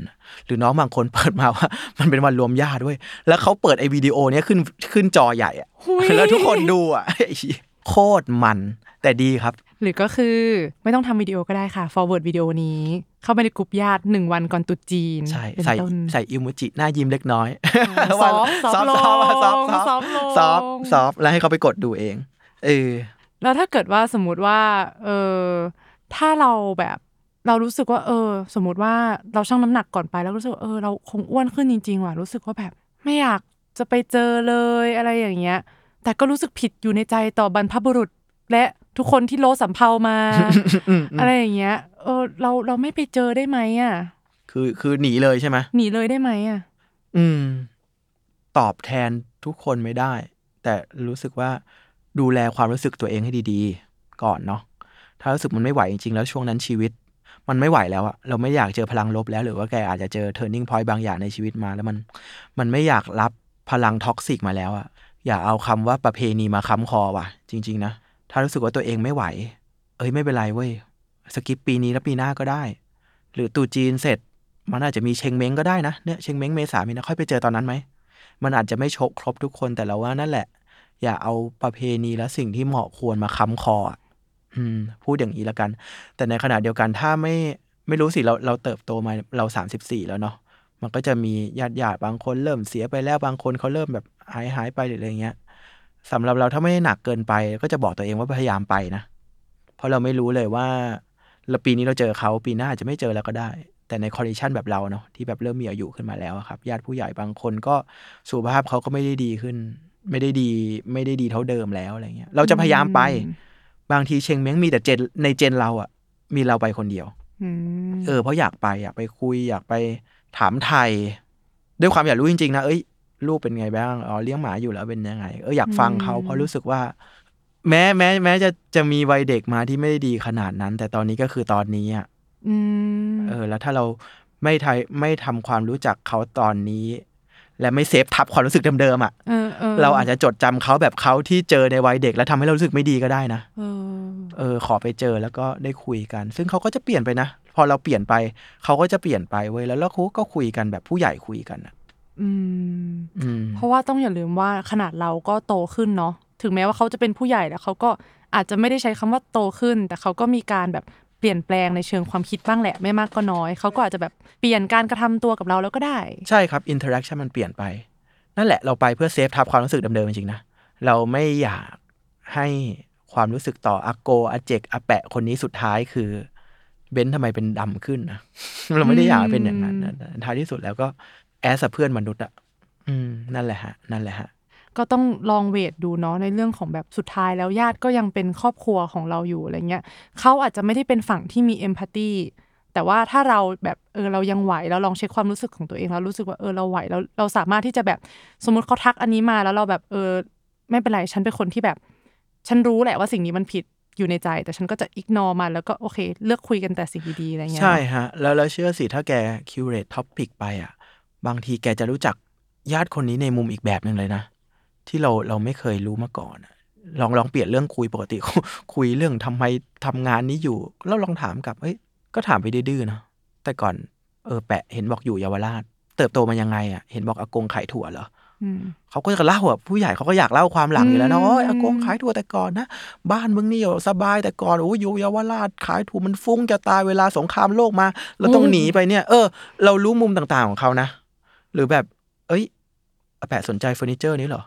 หรือน้องบางคนเปิดมาว่า มันเป็นวันรวมญาติด้วย แล้วเขาเปิดไอ้วิดีโอเนี้ยขึ้นขึ้นจอใหญ่อะหุยแล้วทุกคนดูอะไอ้เหี้ยโคตรมันแต่ดีครับ หรือก็คือไม่ต้องทำวิดีโอก็ได้ค่ะ forward วิดีโอนี้ เข้าไปในกลุ่มญาติหนึ่งวันก่อนตรุษจีน ใช่เป็นใส่ต้นใส่อิโมจิหน้ายิ้มเล็กน้อย soft soft ลง soft soft soft ลง soft softฟต์แล้วให้เขาไปกดดูเองเออแล้วถ้าเกิดว่าสมมุติว่าเออถ้าเราแบบ เรารู้สึกว่าเออ สมมติว่าเราชั่งน้ำหนักก่อนไปแล้วรู้สึกว่าเออเราคงอ้วนขึ้นจริง ๆ ว่ะรู้สึกว่าแบบไม่อยากจะไปเจอเลยอะไรอย่างเงี้ย แต่ก็รู้สึกผิดอยู่ในใจต่อบรรพบุรุษ และทุกคนที่โลสัมเพามา อะไรอย่างเงี้ย เออ เราเราไม่ไปเจอได้ไหมอะ คือคือหนีเลยใช่ไหมหนีเลยได้ไหมอะ อืม ตอบแทนทุกคนไม่ได้ แต่รู้สึกว่าดูแลความรู้สึกตัวเองให้ดีๆ ก่อนเนาะถ้ารู้สึกมันไม่ไหวจริงๆแล้วช่วงนั้นชีวิต มันไม่ไหวแล้วอะเราไม่อยากเจอพลังลบแล้ว หรือว่าแกอาจจะเจอ turning point บางอย่างในชีวิตมา แล้วมันมันไม่อยากรับพลัง toxic มาแล้วอะอย่าเอาคำว่าประเพณีมาค้ำคอว่ะ จริง ๆ นะ ถ้ารู้สึกว่าตัวเองไม่ไหว เอ้ยไม่เป็นไรเว้ย skip ปีนี้แล้วปีหน้าก็ได้ หรือตรุษจีนเสร็จ มันอาจจะมีเชงเม้งก็ได้นะเนี่ยเชงเม้งเมษามีนะค่อยไปเจอตอนนั้นไหมมันอาจจะไม่ชกครบทุกคนแต่เราว่านั่นแหละ อย่าเอาประเพณีและสิ่งที่เหมาะควรมาค้ำคออะ อืมพูดอย่างนี้ละกัน แต่ในขณะเดียวกันถ้าไม่ไม่รู้สิเราเราเติบโตมาเราสามสิบสี่แล้วเนาะมันก็จะมีญาติญาติบางคนเริ่มเสียไปแล้วบางคนเขาเริ่มแบบหายหายไปหรืออะไรเงี้ยสำหรับเราถ้าไม่ได้หนักเกินไป ก็จะบอกตัวเองว่าพยายามไปนะ เพราะเราไม่รู้เลยว่าเราปีนี้เราเจอเขาปีหน้าอาจจะไม่เจอแล้วก็ได้ แต่ใน condition แบบเราเนาะที่แบบเริ่มมีอายุขึ้นมาแล้วครับ ญาติผู้ใหญ่บางคนก็สุขภาพเขาก็ไม่ได้ดีขึ้น ไม่ได้ดี ไม่ได้ดีเท่าเดิมแล้วอะไรเงี้ย เราจะพยายามไป บางทีเชงเม้งมีแต่เจนในเจนเราอะมีเราไปคนเดียวอืมเออเพราะอยากไปอยากไปคุยอยากไปถามไทย ด้วยความอยากรู้จริงๆนะเอ้ยลูกเป็นไงบ้างอ๋อเลี้ยงหมาอยู่แล้วเป็นยังไง เอออยากฟังเขาเพราะรู้สึกว่า แม้แม้ แม้จะจะมีวัยเด็กมาที่ไม่ได้ดีขนาดนั้น แต่ตอนนี้ก็คือตอนนี้อะอืมเออ แล้วถ้าเราไม่ไทยไม่ทำความรู้จักเขาตอนนี้ และไม่เซฟทับความรู้สึกเดิมๆอะเออเออเราอาจจะจดจำเขาแบบเขาที่เจอในวัยเด็กแล้วทำให้เรารู้สึกไม่ดีก็ได้นะเออเออ ขอไปเจอแล้วก็ได้คุยกัน ซึ่งเขาก็จะเปลี่ยนไปนะพอเราเปลี่ยนไปเขาก็จะเปลี่ยนไปเว้ยแล้วเราก็คุยกันแบบผู้ใหญ่คุยกันอะอืมอืมเพราะว่าต้องอย่าลืมว่าขนาดเราก็โตขึ้นเนาะถึงแม้ว่าเขาจะเป็นผู้ใหญ่แล้วเขาก็อาจจะไม่ได้ใช้คำว่าโตขึ้น แต่เขาก็มีการแบบ เปลี่ยนแปลงในเชิงความคิดบ้างแหละไม่มากก็น้อย เขาก็อาจจะแบบเปลี่ยนการกระทำตัวกับเราแล้วก็ได้ ใช่ครับ interaction มันเปลี่ยนไป นั่นแหละเราไปเพื่อ save ทับความรู้สึกเดิมๆจริงๆนะเราไม่อยากให้ความรู้สึกต่ออาโกอาเจกอาแปะคนนี้สุดท้ายคือเบนทำไมเป็นดำขึ้นนะเราไม่ได้อยากเป็นอย่างนั้นนะท้ายที่สุดแล้วก็ as เพื่อนมนุษย์อะอืมนั่นแหละฮะ นั่นแหละฮะ ก็ต้องลองเวทดูเนาะในเรื่องของแบบสุดท้ายแล้วญาติก็ยังเป็นครอบครัวของเราอยู่อะไรเงี้ยเขาอาจจะไม่ได้เป็นฝั่งที่มีเอมพัตตีแต่ว่าถ้าเราแบบเออเรายังไหวแล้วลองเช็คความรู้สึกของตัวเองแล้วรู้สึกว่าเออเราไหวแล้วเราสามารถที่จะแบบสมมติเขาทักอันนี้มาแล้วเราแบบเออไม่เป็นไรฉันเป็นคนที่แบบ ฉันรู้แหละว่าสิ่งนี้มันผิดอยู่ในใจ แต่ฉันก็จะอิกนอมันแล้วก็โอเค เลือกคุยกันแต่สิ่งดีๆอะไรเงี้ยใช่ฮะ แล้วแล้วเชื่อสิถ้าแกคิวเรตท็อปิกไปอะ บางทีแกจะรู้จักญาติคนนี้ในมุมอีกแบบหนึ่งเลยนะ ที่เราเราไม่เคยรู้มาก่อนอะลองลองเปลี่ยนเรื่องคุยปกติ คุยเรื่องทำไมทำงานนี้อยู่แล้วลองถามกลับเอ้ยก็ถามไปดื้อๆนะแต่ก่อนเออแปะเห็นบอกอยู่เยาวราช เติบโตมายังไงอะเห็นบอกอากงขายถั่วเหรออืมเขาก็จะเล่าอะผู้ใหญ่เขาก็อยากเล่าความหลังอยู่แล้วเนาะอืมโอ้ยอากงขายถั่วแต่ก่อนนะบ้านมึงนี่อยู่สบายแต่ก่อนโอ้ยอยู่เยาวราชขายถั่วมันฟุ้งจะตายเวลาสงครามโลกมา เราต้องหนีไปเนี่ย เออ เรารู้มุมต่างๆของเขานะหรือแบบ เอ้ยอาแปะสนใจเฟอร์นิเจอร์นี้เหรอ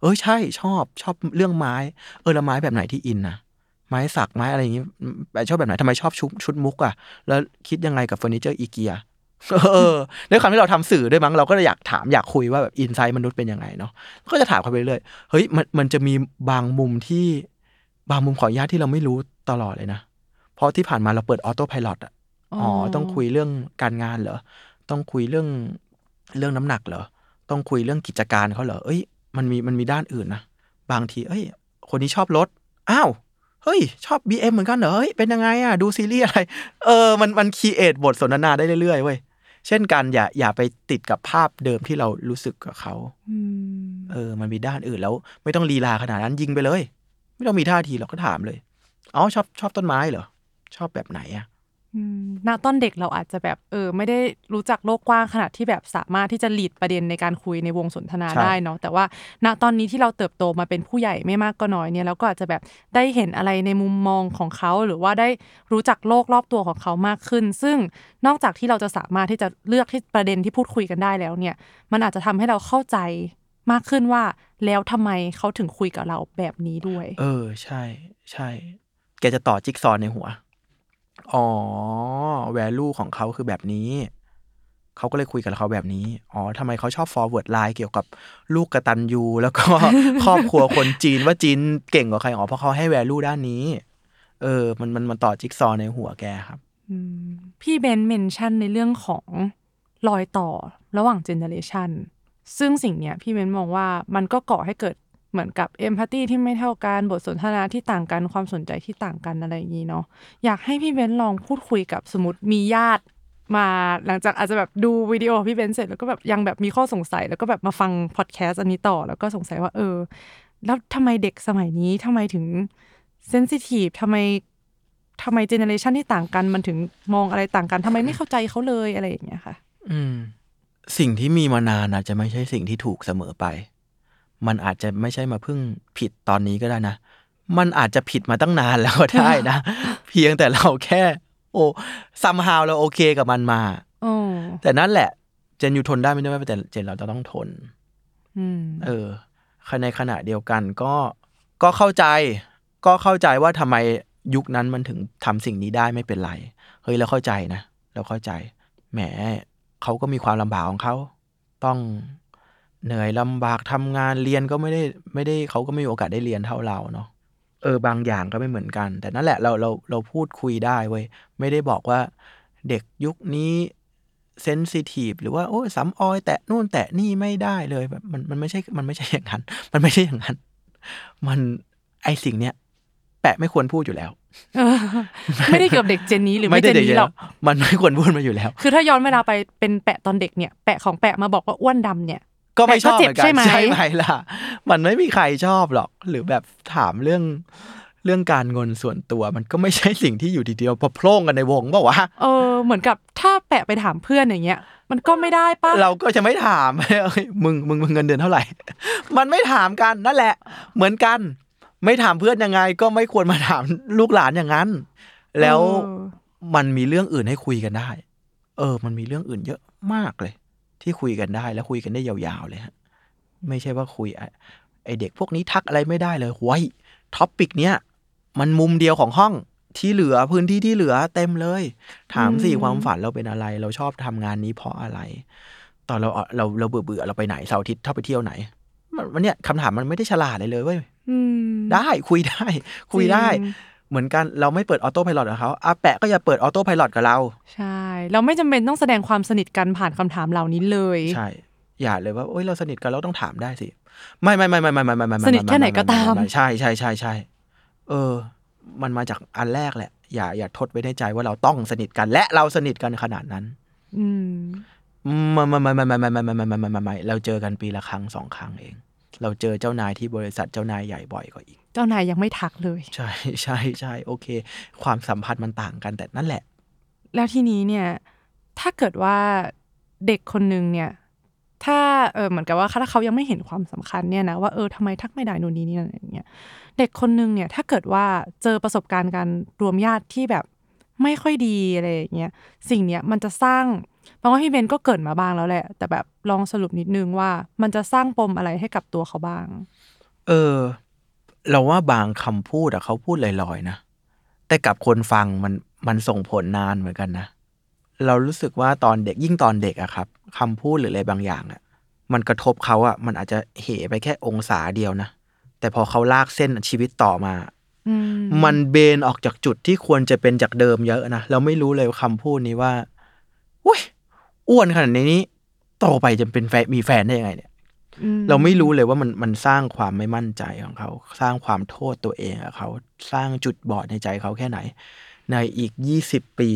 เอ้ยใช่ชอบชอบเรื่องไม้ เออแล้วไม้แบบไหนที่อินนะไม้สักไม้อะไรอย่างงี้แปะชอบแบบไหนทำไมชอบชุดชุดมุกอะ แล้วคิดยังไงกับเฟอร์นิเจอร์อีเกียเออด้วยความที่เราทำสื่อด้วยมั้งเราก็เลยอยากถามอยากคุยว่าแบบ insight มนุษย์เป็นยังไงเนาะก็จะถามเขาไปเรื่อยเฮ้ยมันมันจะมีบางมุมที่บางมุมของญาติที่เราไม่รู้ตลอดเลยนะเพราะที่ผ่านมาเราเปิด autopilot อะอ๋อต้องคุยเรื่องการงานเหรอต้องคุยเรื่องเรื่องน้ำหนักเหรอต้องคุยเรื่องกิจการเขาเหรอเอ้ย มันมีมันมีด้านอื่นนะ บางทีเอ้ย คนนี้ชอบรถอ้าวเฮ้ย ชอบ BM เหมือนกันเหรอเฮ้ยเป็นยังไงอะดูซีรีส์อะไร เออมันมันคีเอทบทสนทนาได้เรื่อยๆเว้ยเช่นกันอย่าอย่าไปติดกับภาพเดิมที่เรารู้สึกกับเขาอืมเออ มันมีด้านอื่นแล้ว ไม่ต้องลีลาขนาดนั้นยิงไปเลย ไม่ต้องมีท่าทีเราก็ถามเลยอ๋อชอบชอบต้นไม้เหรอชอบแบบไหนอะอืม ณตอนเด็กเราอาจจะแบบเออไม่ได้รู้จักโลกกว้างขนาดที่แบบสามารถที่จะหลีดประเด็นในการคุยในวงสนทนาใช่ได้เนาะแต่ว่า ณตอนนี้ที่เราเติบโตมาเป็นผู้ใหญ่ไม่มากก็น้อยเนี่ยเราก็อาจจะแบบได้เห็นอะไรในมุมมองของเขา หรือว่าได้รู้จักโลกรอบตัวของเขามากขึ้น ซึ่งนอกจากที่เราจะสามารถที่จะเลือกที่ประเด็นที่พูดคุยกันได้แล้วเนี่ย มันอาจจะทำให้เราเข้าใจมากขึ้นว่า แล้วทำไมเขาถึงคุยกับเราแบบนี้ด้วย เออใช่ใช่แกจะต่อจิ๊กซอว์ในหัว อ๋อแวลูของเขาคือแบบนี้ เขาก็เลยคุยกับเขาแบบนี้ อ๋อทำไมเขาชอบ forward line เกี่ยวกับลูกกระตันยูแล้วก็ครอบครัวคนจีนว่าจีนเก่งกว่าใคร อ๋อ เพราะเขาให้ value ด้านนี้ เออ มันมันมันต่อจิ๊กซอว์ในหัวแกครับอืมพี่เบนเมนชั่นในเรื่องของรอยต่อระหว่างเจเนอเรชันซึ่งสิ่งเนี้ยพี่เบนมองว่ามันก็ก่อให้เกิด เหมือนกับเอมพัตตีที่ไม่เท่ากันบทสนทนาที่ต่างกันความสนใจที่ต่างกันอะไรอย่างนี้เนาะอยากให้พี่เบนลองพูดคุยกับสมมติมีญาติมาหลังจากอาจจะแบบดูวิดีโอพี่เบนเสร็จแล้วก็แบบยังแบบมีข้อสงสัย แล้วก็แบบมาฟังพอดแคสต์อันนี้ต่อ แล้วก็สงสัยว่า เออ แล้วทำไมเด็กสมัยนี้ทำไมถึงเซนซิทีฟทำไมทำไมเจเนอเรชันที่ต่างกันมันถึงมองอะไรต่างกันทำไมไม่เข้าใจเขาเลยอะไรอย่างเงี้ยค่ะ อืม สิ่งที่มีมานานอาจจะไม่ใช่สิ่งที่ถูกเสมอไป มันอาจจะไม่ใช่มาเพิ่งผิดตอนนี้ก็ได้นะ มันอาจจะผิดมาตั้งนานแล้วก็ได้นะ เพียงแต่เราแค่ โอ้ซัมฮาวเราโอเคกับมันมาอ๋อแต่นั่นแหละ เจนยูทนได้ไม่ได้ว่าแต่เจนเราจะต้องทนอืมเออในขณะเดียวกันก็ก็เข้าใจ ก็เข้าใจว่าทำไมยุคนั้นมันถึงทำสิ่งนี้ได้ไม่เป็นไร เฮ้ยเราเข้าใจนะเราเข้าใจ แหมเขาก็มีความลำบากของเขา ต้อง เหนื่อยลำบากทำงานเรียนก็ไม่ได้ไม่ได้เขาก็ไม่มีโอกาสได้เรียนเท่าเราเนาะเออบางอย่างก็ไม่เหมือนกัน แต่นั่นแหละเราเราเราพูดคุยได้เว้ยไม่ได้บอกว่าเด็กยุคนี้เซนซิทีฟหรือว่าโอ้ยสำออย แตะนู่นแตะนี่ไม่ได้เลยแบบมันมันไม่ใช่มันไม่ใช่อย่างนั้น มันไม่ใช่อย่างนั้น มันไอสิ่งเนี้ยแปะไม่ควรพูดอยู่แล้วเออไม่ได้เกี่ยวกับเด็กเจนนี้หรือไม่เจได้นเด็กนี้หรอกมันไม่ควรพูดมาอยู่แล้ว คือถ้าย้อนเวลาไปเป็นแปะตอนเด็กเนี่ยแปะของแปะมาบอกว่าอ้วนดำเนี่ย ก็ไม่ชอบแต่ก็เจ็เหบมือนกันใช่ไหมใช่ไหมล่ะ มันไม่มีใครชอบหรอก หรือแบบถามเรื่องเรื่องการเงินส่วนตัวมันก็ไม่ใช่สิ่งที่อยู่ดีๆพอโพล่งกันในวงบอกว่าวะเออ เหมือนกับถ้าแปะไปถามเพื่อนอย่างเงี้ย มันก็ไม่ได้ปะเราก็จะไม่ถามเอ้ยมึงมึงมึงเงินเดือนเท่าไหร่ มันไม่ถามกันนั่นแหละ เหมือนกัน ไม่ถามเพื่อนยังไง ก็ไม่ควรมาถามลูกหลานอย่างนั้น แล้วเออมันมีเรื่องอื่นให้คุยกันได้ เออ มันมีเรื่องอื่นเยอะมากเลย ที่คุยกันได้แล้วคุยกันได้ยาวๆเลยฮะไม่ใช่ว่าคุยไอ้ไอเด็กพวกนี้ทักอะไรไม่ได้เลยหวย topic เนี้ยมันมุมเดียวของห้องที่เหลือพื้นที่ที่เหลือเต็มเลย ถามสิอืมความฝันเราเป็นอะไร เราชอบทำงานนี้เพราะอะไร ตอนเราเราเราเบื่อเบื่อๆเราไปไหนเสาร์อาทิตย์ชอบไปเที่ยวไหนมันมันเนี่ยคำถามมันไม่ได้ฉลาดเลยเลยเว้ยอืมได้คุยได้ คุยได้จริง เหมือนกันเราไม่เปิดออโต้ไพลอตกับเขาอาแปะก็อย่าเปิดออโต้ไพลอตกับเรา ใช่ เราไม่จำเป็นต้องแสดงความสนิทกันผ่านคำถามเหล่านี้เลย ใช่ อย่าเลยว่าโอ้ยเราสนิทกันเราต้องถามได้สิไม่ไม่ไม่ไม่ไม่ไม่ไม่ไม่ไม่สนิทแค่ไหนก็ตาม ใช่ใช่ใช่ใช่เออ มันมาจากอันแรกแหละ อย่าอย่าทดไว้ในใจว่าเราต้องสนิทกัน และเราสนิทกันขนาดนั้น อืมไม่ไม่ไม่ไม่ไม่ไม่ไม่ไม่ไม่ไม่ไม่ไม่เราเจอกันปีละครั้งสองครั้งเอง เราเจอเจ้านายที่บริษัทเจ้านายใหญ่บ่อยกว่าอีก เจ้านายยังไม่ทักเลย ใช่ใช่ใช่โอเค ความสัมพันธ์มันต่างกันแต่นั่นแหละ แล้วทีนี้เนี่ย ถ้าเกิดว่าเด็กคนนึงเนี่ย ถ้าเออเหมือนกับว่าถ้าเขายังไม่เห็นความสำคัญเนี่ยนะว่าเออทำไมทักไม่ได้นู่นนี่นี่นั่นอย่างเงี้ยเด็กคนนึงเนี่ย ถ้าเกิดว่าเจอประสบการณ์การรวมญาติที่แบบไม่ค่อยดีอะไรอย่างเงี้ยสิ่งเนี้ยมันจะสร้าง บางว่าพี่เบนก็เกริดมาบ้างแล้วแหละ แต่แบบลองสรุปนิดนึงว่า มันจะสร้างปมอะไรให้กับตัวเขาบ้าง เออ เราว่าบางคำพูดอะเขาพูดลอยๆนะแต่กับคนฟังมันมันส่งผลนานเหมือนกันนะเรารู้สึกว่าตอนเด็กยิ่งตอนเด็กอะครับคำพูดหรืออะไรบางอย่างอะมันกระทบเขาอะมันอาจจะเหไปแค่องศาเดียวนะแต่พอเขาลากเส้นชีวิตต่อมาอืมมันเบนออกจากจุดที่ควรจะเป็นจากเดิมเยอะนะเราไม่รู้เลยว่าคำพูดนี้ว่าอุ้ย อ้วนขนาดนี้โตไปจะเป็นแฟนมีแฟนได้ยังไงเนี่ยอืเราไม่รู้เลยว่ามันมันสร้างความไม่มั่นใจของเขา สร้างความโทษตัวเองกับเขาสร้างจุดบอดในใจเขาแค่ไหน ในอีกยี่สิบปี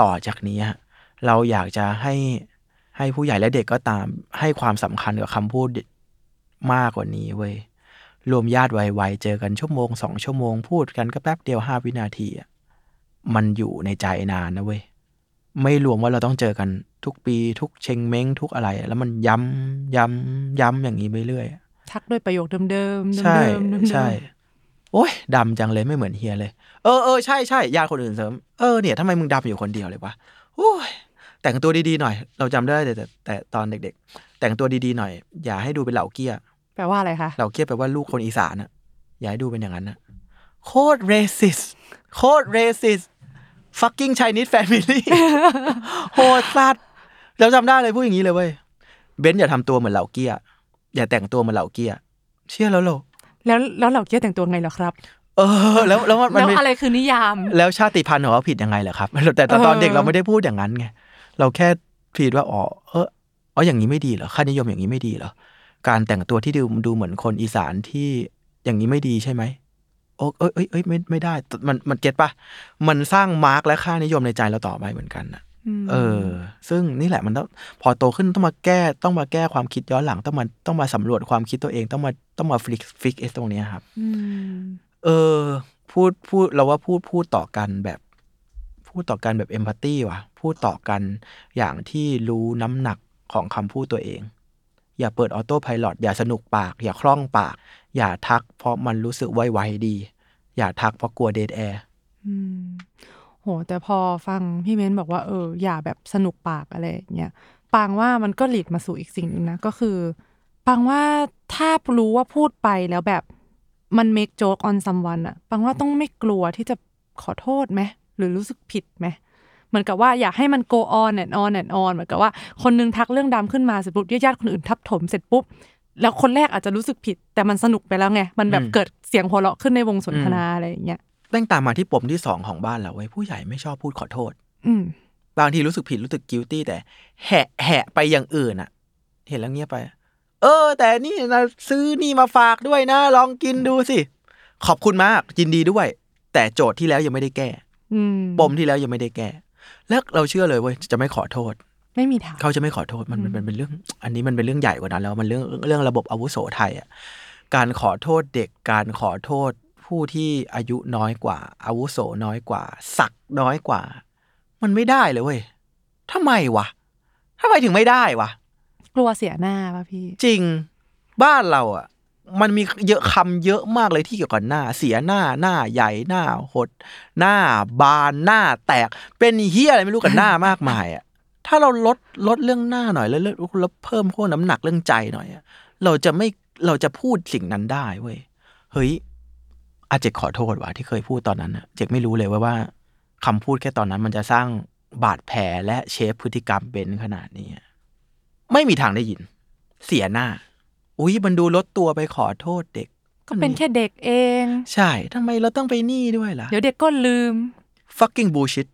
ต่อจากนี้ฮะเราอยากจะให้ให้ผู้ใหญ่และเด็กก็ตามให้ความสำคัญกับคำพูดมากกว่านี้เว้ยรวมญาติไวๆเจอกันชั่วโมงสองชั่วโมงพูดกันก็แป๊บเดียวห้าวินาทีอะมันอยู่ในใจนานนะเว้ยไม่รวมว่าเราต้องเจอกัน ทุกปีทุกเชงเม้งทุกอะไร แล้วมันย้ำย้ำย้ำอย่างนี้ไปเรื่อยทักด้วยประโยคเดิมๆเดิมๆใช่เดิมๆใช่โอ้ยดำจังเลยไม่เหมือนเฮียเลย เออเออใช่ใช่ญาติคนอื่นเสริมเออเนี่ยทำไมมึงดำอยู่คนเดียวเลยวะโอ้ยแต่งตัวดีๆหน่อย เราจำได้แต่แต่แต่ตอนเด็ก ๆ แต่งตัวดีๆหน่อย อย่าให้ดูเป็นเหล่าเกี้ย แปลว่าอะไรคะเหล่าเกี้ยแปลว่าลูกคนอีสานอะอย่าให้ดูเป็นอย่างนั้นนะโคตรเรสิสโคตรเรสิส fucking Chinese family โหดสัตว์ เราจำได้เลยพูดอย่างนี้เลยเว้ยเบนซ์อย่าทำตัวเหมือนเหล่าเกี้ยอย่าแต่งตัวเหมือนเหล่าเกี้ยเชื่อแล้วเหรอแล้วแล้วเหล่าเกี้ยแต่งตัวไงเหรอครับ เออ แล้วแล้วมันมันแล้วไม่อะไรคือนิยาม แล้วชาติพันธุ์ของเขาผิดยังไงเหรอครับ แต่แต่ตอนเออเด็กเราไม่ได้พูดอย่างนั้นไงเราแค่พีดว่าอ๋อเอออ๋ออย่างนี้ไม่ดีเหรอค่านิยมอย่างนี้ไม่ดีเหรอการแต่งตัวที่ดูดูเหมือนคนอีสานที่อย่างนี้ไม่ดีใช่ไหมโอ้เอ้ยเอ้ยเอ้ยไม่ไม่ได้ มันมันเก็ตปะมันสร้างมาร์กและค่านิยมในใจเราต่อไปเหมือนกันนะม เออ ซึ่งนี่แหละมันต้องพอโตขึ้นต้องมาแก้ต้องมาแก้ความคิดย้อนหลังต้องมาต้องมาสำรวจความคิดตัวเองต้องมาต้องมา fix fix ไอ้ตรงเนี้ยครับมเออ พูดพูดเราว่าพูดพูดต่อกันแบบ พูดต่อกันแบบ empathy ว่ะ พูดต่อกันอย่างที่รู้น้ำหนักของคำพูดตัวเอง อย่าเปิด autopilot ย่าสนุกปาก อย่าคล่องปาก อย่าทักเพราะมันรู้สึกไวๆดี อย่าทักเพราะกลัว dead airอืม โห แต่พอฟังพี่เม้นบอกว่าเอออย่าแบบสนุกปากอะไรอย่างเงี้ยปางว่ามันก็หลีดมาสู่อีกสิ่งหนึ่งนะ ก็คือปางว่าถ้ารู้ว่าพูดไปแล้วแบบมัน make joke on someone อะปางว่าต้องไม่กลัวที่จะขอโทษไหมหรือรู้สึกผิดไหมเหมือนกับว่าอยากให้มัน go on and on and on เหมือนกับว่าคนนึงทักเรื่องดำขึ้นมาเสร็จปุ๊บญาติๆคนอื่นทับถมเสร็จปุ๊บแล้วคนแรกอาจจะรู้สึกผิด แต่มันสนุกไปแล้วไง มันแบบอืมเกิดเสียงหัวเราะขึ้นในวงสนทนาอะไรอย่างเงี้ย แม่งตามมาที่ปมที่สองของบ้านเราเว้ยผู้ใหญ่ไม่ชอบพูดขอโทษ อืมบางทีรู้สึกผิดรู้สึก guilty แต่ แหะแหะไปอย่างอื่นอะเห็นแล้วเงียบไป เออ แต่นี่นะซื้อนี่มาฝากด้วยนะ ลองกินดูสิ ขอบคุณมากยินดีด้วย แต่โจทย์ที่แล้วยังไม่ได้แก้อืมปมที่แล้วยังไม่ได้แก้ แล้วเราเชื่อเลยเว้ยจะไม่ขอโทษ ไม่มีทางเขาจะไม่ขอโทษมันมันมันเป็นเรื่อง อันนี้มันเป็นเรื่องใหญ่กว่านั้นแล้วมันเรื่องเรื่องระบบอาวุโสไทยอะการขอโทษเด็กการขอโทษ ผู้ที่อายุน้อยกว่า อาวุโสน้อยกว่าศักดิ์น้อยกว่า มันไม่ได้เลยเว้ยทำไมวะทำไมถึงไม่ได้วะกลัวเสียหน้าป่ะพี่ จริงบ้านเราอะ มันมีเยอะคำเยอะมากเลยที่เกี่ยวกับหน้า เสียหน้าหน้าใหญ่หน้าหด หน้าบานหน้าแตก เป็นเฮียอะไรไม่รู้กับหน้ามากมายอะถ้าเราลดลดเรื่องหน้าหน่อยแล้วแล้วแล้วเพิ่มพวกน้ำหนักเรื่องใจหน่อยอะเราจะไม่เราจะพูดสิ่งนั้นได้เว้ยเฮ้ย อาเจกขอโทษว่ะที่เคยพูดตอนนั้นอะเจกไม่รู้เลยว่าว่าคำพูดแค่ตอนนั้นมันจะสร้างบาดแผลและเชฟพฤติกรรมเป็นขนาดนี้อะไม่มีทางได้ยิน เสียหน้า อุ้ยมันดูลดตัวไปขอโทษเด็ก ก็เป็นแค่เด็กเอง ใช่ทำไมเราต้องไปนี่ด้วยล่ะ เดี๋ยวเด็กก็ลืม fucking bullshit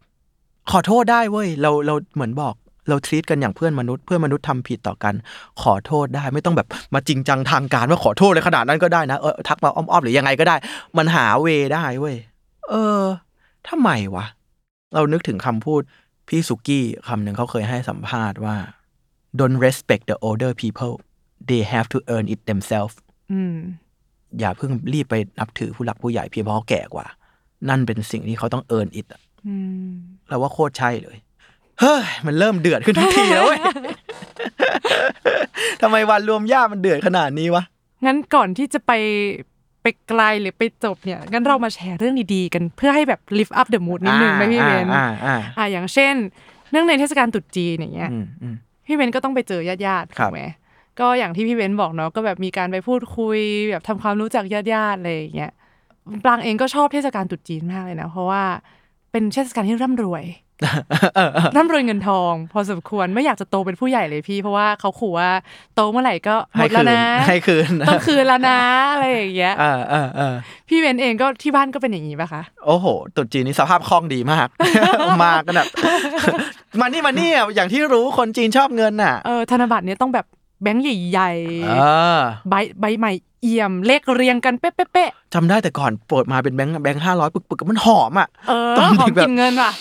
ขอโทษได้เว้ย เราเราเหมือนบอก เราทรีตกันอย่างเพื่อนมนุษย์เพื่อนมนุษย์ทำผิดต่อกัน ขอโทษได้ไม่ต้องแบบมาจริงจังทางการว่าขอโทษเลยขนาดนั้นก็ได้นะเออทักมาอ้อมๆหรือยังไงก็ได้ มันหาเวได้เว้ยเออทำไมวะ เรานึกถึงคำพูดพี่สุกี้คำหนึ่งเขาเคยให้สัมภาษณ์ว่า don't respect the older people they have to earn it themselves อืมอย่าเพิ่งรีบไปนับถือผู้หลักผู้ใหญ่เพียงเพราะเขาแก่กว่า นั่นเป็นสิ่งที่เขาต้องเอิร์นอิทอืมเราว่าโคตรใช่เลย เฮ้ยมันเริ่มเดือดขึ้นทุกทีแล้วเว้ยทำไมวันรวมญาติมันเดือดขนาดนี้วะงั้นก่อนที่จะไปไปไกลหรือไปจบเนี่ยงั้นเรามาแชร์เรื่องดีๆกันเพื่อให้แบบ lift up the mood นิดนึงไหมพี่เวนอ่าอ่าอ่าอย่างเช่น เนื่องในเทศกาลตรุษจีนอย่างเงี้ยอืมอืมพี่เวนก็ต้องไปเจอญาติๆครัถูบกไหมก็อย่างที่พี่เวนบอกเนาะก็แบบมีการไปพูดคุย แบบทำความรู้จักญาติๆอะไรอย่างเงี้ยปรางเองก็ชอบเทศกาลตรุษจีนมากเลยนะเพราะว่า เป็นเทศกาลที่ร่ำรวยร่ำรวยเงินทอง พอสมควรไม่อยากจะโตเป็นผู้ใหญ่เลยพี่ เพราะว่าเขาขู่ว่าโตเมื่อไหร่ก็หมให้ดแล้วคืนนะให้คืนต้องคืนแล้วนะอะไรอย่างเงี้ยอ่าอ่าอ่าพี่เวนเองก็ที่บ้านก็เป็นอย่างนี้ปะคะโอ้โหตรุษจีนนี่สภาพคล่องดีมาก มากันแบบมานี่มานี่อะอย่างที่รู้คนจีนชอบเงินน่ะเออธนบัตรเนี่ยต้องแบบแบงค์ใหญ่เออๆใบใบใหม่ เอี่ยมเลขเรียงกันเป๊ะๆจำได้แต่ก่อนเปิดมาเป็นแบงค์แบงค์ห้าร้อยปึกๆมันหอมอะๆเออตอนหอเด็มกแบบกินเงินว่ะ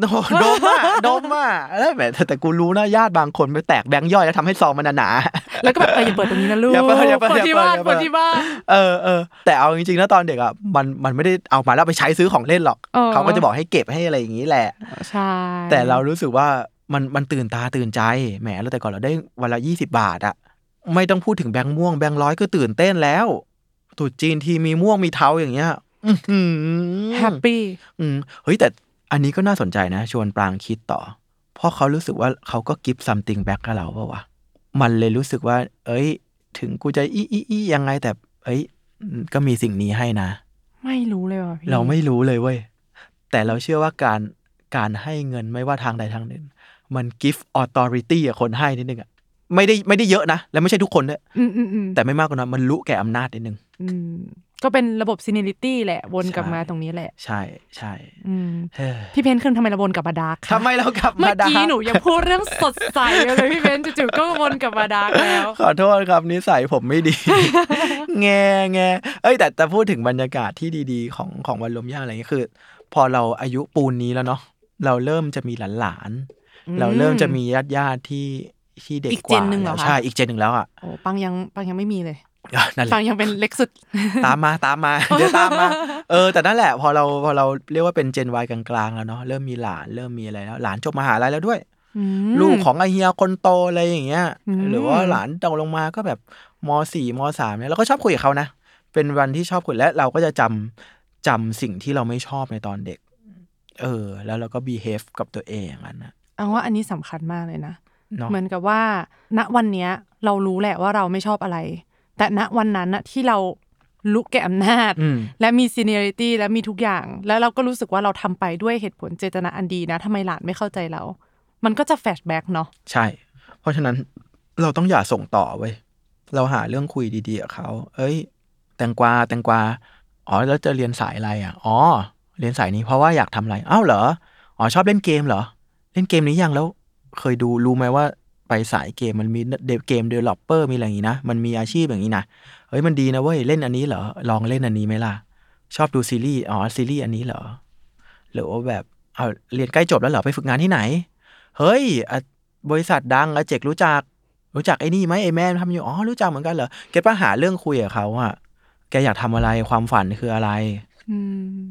โดดมอะดมอะแล้วแบบแต่แต่กูรู้นะญาติบางคนไปแตกแบงค์ย่อยแล้วทำให้ซองมันหนาๆแล้วก็แบบเอออย่าเปิดตรงนี้นะลูกอย่าเปิดอย่าเปิดเปิดที่บ้านอย่าเปิเปิดดที่บ้านเออเออแต่เอาจริงๆนะตอนเด็กอะมันมันไม่ได้เอามาแล้วไปใช้ซื้อของเล่นหรอกเออเขาก็จะบอกให้เก็บให้อะไรอย่างนี้แหละใช่แต่เรารู้สึกว่ามันมันตื่นตาตื่นใจแหมแล้วแต่ก่อนเราได้วันละยี่สิบาทอะ ไม่ต้องพูดถึงแบงค์ม่วงแบงค์ร้อยก็ตื่นเต้นแล้วตรุษจีนทีมีม่วงมีเทาอย่างเงี้ยอื้อหือ happy อืมเฮ้ยแต่อันนี้ก็น่าสนใจนะ ชวนปรางคิดต่อ เพราะเขารู้สึกว่าเขาก็ give something back กับเราเปล่าวะมันเลยรู้สึกว่า เอ้ย ถึงกูจะอีอีอียังไงแต่ เอ้ย ก็มีสิ่งนี้ให้นะ ไม่รู้เลยว่ะพี่เราไม่รู้เลยเว้ย แต่เราเชื่อว่าการการให้เงินไม่ว่าทางใดทางหนึ่ง มันกิฟต์ออ t อริตี้อะคนให้นิดนึงอะ ไม่ได้ไม่ได้เยอะนะ และไม่ใช่ทุกคนด้วยอืมอืมอืมแต่ไม่มากกว่านั้นมันลุแก่อำนาจนิดนึงอืมก็เป็นระบบ seniority แหละ วนกลับใช่มาตรงนี้แหละ ใช่ใช่อืมเฮ้ยพี่เพนขึ้นทำไมเราวนกลับมา dark คะทำไมเรากลับเมื่มาอดากี้หนูยังพูดเรื่องสดใสอยู่เลยพี่เพนจู่ๆก็วนกลับมา dark แล้ว ขอโทษครับนิสัยผมไม่ดี แงแงเอ้ย แต่แต่พูดถึงบรรยากาศที่ดีๆ ของของวันรวมญาติอะไรเงี้ยคือ พอเราอายุปูนนี้แล้วเนาะเราเริ่มจะมีหลานๆเราเริ่มจะมีญาติญาติๆที่ ที่เด็กอีกกว่าเจนหนึ่งเหรอแล้วคะใช่อีกเจนหนึ่งแล้วอะโอ้ปังยังปังยังไม่มีเลยอะนั่นแหปัละงยังเป็นเล็กสุด ตามมาตามมาเดี๋ยวตามมาเออแต่นั่นแหละพอเราพอเราเรียกว่าเป็นเจนวายกลางๆแล้วเนาะเริ่มมีหลานเริ่มมีอะไรแล้วหลานจบมหาลัยแล้วด้วยอืมลูกของไอเฮียคนโตอะไรอย่างเงี้ยอืมหรือว่าหลานโตลงมาก็แบบมสี่มสามเนี่ยเราก็ชอบคุยกับเขานะ เป็นวันที่ชอบคุยและเราก็จะจำจำสิ่งที่เราไม่ชอบในตอนเด็ก เออ แล้วเราก็ behave กับตัวเองอย่างนั้นนะเอาว่าอันนี้สำคัญมากเลยนะ เนาะเหมือนกับว่า ณวันเนี้ย เรารู้แหละว่าเราไม่ชอบอะไร แต่ณวันนั้นอะที่เราลุแก่อำนาจอืมและมี seniority และมีทุกอย่าง แล้วเราก็รู้สึกว่าเราทำไปด้วยเหตุผลเจตนาอันดีนะทำไมหลานไม่เข้าใจเรา มันก็จะ flashback เนาะใช่ เพราะฉะนั้นเราต้องอย่าส่งต่อเว้ยเราหาเรื่องคุยดีๆกับเขา เอ้ย แตงกวาแตงกวาอ๋อแล้วจะเรียนสายอะไรอะ อ๋อ เรียนสายนี้เพราะว่าอยากทำอะไร อ้าวเหรอ อ๋อชอบเล่นเกมเหรอ เล่นเกมนี้ยังแล้ว เคยดูรู้ไหมว่าไปสายเกมมันมีเดเกม developer มีอะไรอย่างนี้นะ มันมีอาชีพอย่างนี้นะ เฮ้ยมันดีนะเว้ย เล่นอันนี้เหรอ ลองเล่นอันนี้ไหมล่ะ ชอบดูซีรีส์ อ๋อ ซีรีส์อันนี้เหรอ หรือว่าแบบ เอาเรียนใกล้จบแล้วเหรอ ไปฝึกงานที่ไหน เฮ้ยอะบริษัทดังอาเจกรู้จัก รู้จักไอ้นี่ไหมไอ้แม่ทำอยู่ อ๋อ รู้จักเหมือนกันเหรอ แกป้าหาเรื่องคุยกับเขาอะแกอยากทำอะไร ความฝันคืออะไรอืม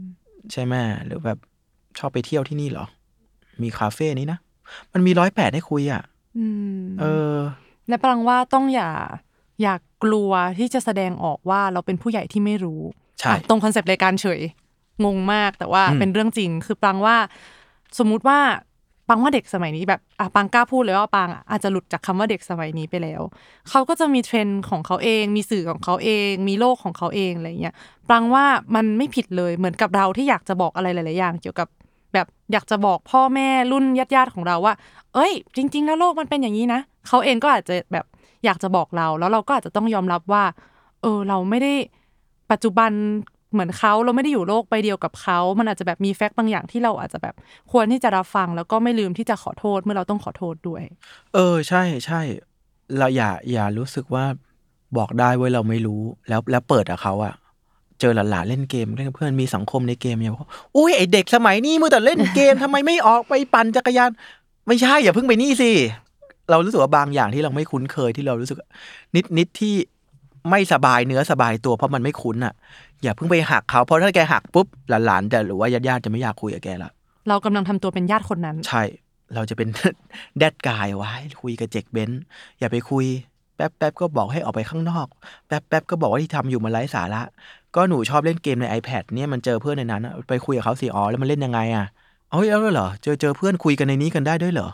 ใช่ไหมหรือแบบชอบไปเที่ยวที่นี่เหรอ มีคาเฟ่นี้นะ มันมีร้อยแปดให้คุยอะอืมเออ และปรังว่าต้องอย่า อย่ากกลัวที่จะแสดงออกว่าเราเป็นผู้ใหญ่ที่ไม่รู้ใช่อะตรงคอนเซปต์รายการเฉยงงมากแต่ว่าอืมเป็นเรื่องจริง คือปรังว่า สมมุติว่าปังว่าเด็กสมัยนี้แบบอะปังกล้าพูดเลยว่าปังอะอาจจะหลุดจากคำว่าเด็กสมัยนี้ไปแล้ว เขาก็จะมีเทรนด์ของเขาเอง มีสื่อของเขาเอง มีโลกของเขาเองอะไรเงี้ยปังว่ามันไม่ผิดเลยเหมือนกับเราที่อยากจะบอกอะไรหลาย ๆ อย่าง เกี่ยวกับแบบ อยากจะบอกพ่อแม่รุ่นญาติๆของเราว่า เอ้ย จริง ๆ แล้วโลกมันเป็นอย่างนี้นะเขาเองก็อาจจะแบบอยากจะบอกเรา แล้วเราก็อาจจะต้องยอมรับว่า เออ เราไม่ได้ปัจจุบันเหมือนเขาเราไม่ได้อยู่โลกใบเดียวกับเขา มันอาจจะแบบมีแฟกต์บางอย่างที่เราอาจจะแบบควรที่จะรับฟัง แล้วก็ไม่ลืมที่จะขอโทษเมื่อเราต้องขอโทษด้วย เออ ใช่ใช่เราอย่าอย่ารู้สึกว่าบอกได้เว้ยเราไม่รู้แล้วแล้วเปิดอะเขาอะ เจอหลานๆเล่นเกมเล่นกับเพื่อนมีสังคมในเกมอย่าบอกอุ้ยไอเด็กสมัยนี้มือแต่เล่นเกมทำไมไม่ออกไปปั่นจักรยาน ไม่ใช่อย่าเพิ่งไปนี่สิเรารู้สึกว่าบางอย่างที่เราไม่คุ้นเคยที่เรารู้สึก นิดนิดที่ไม่สบายเนื้อสบายตัวเพราะมันไม่คุ้นอะอย่าเพิ่งไปหักเขาเพราะถ้าแกหักปุ๊บหลานๆจะหรือว่าญาติๆจะไม่อยากคุยกับแกละเรากำลังทำตัวเป็นญาติคนนั้น ใช่ เราจะเป็นแดดกายไว้คุยกับเจกเบนซ์อย่าไปคุย แป๊บแป๊บก็บอกให้ออกไปข้างนอก แป๊บแป๊บก็บอกว่าที่ทำอยู่มันไร้สาระ ก็หนูชอบเล่นเกมใน iPad เนี่ยมันเจอเพื่อนในนั้นอะไปคุยกับเขาสิอ๋อแล้วมันเล่นยังไงอะเอ้ยแล้วเหรอเจอเจอเพื่อนคุยกันในนี้กันได้ด้วยเหรอ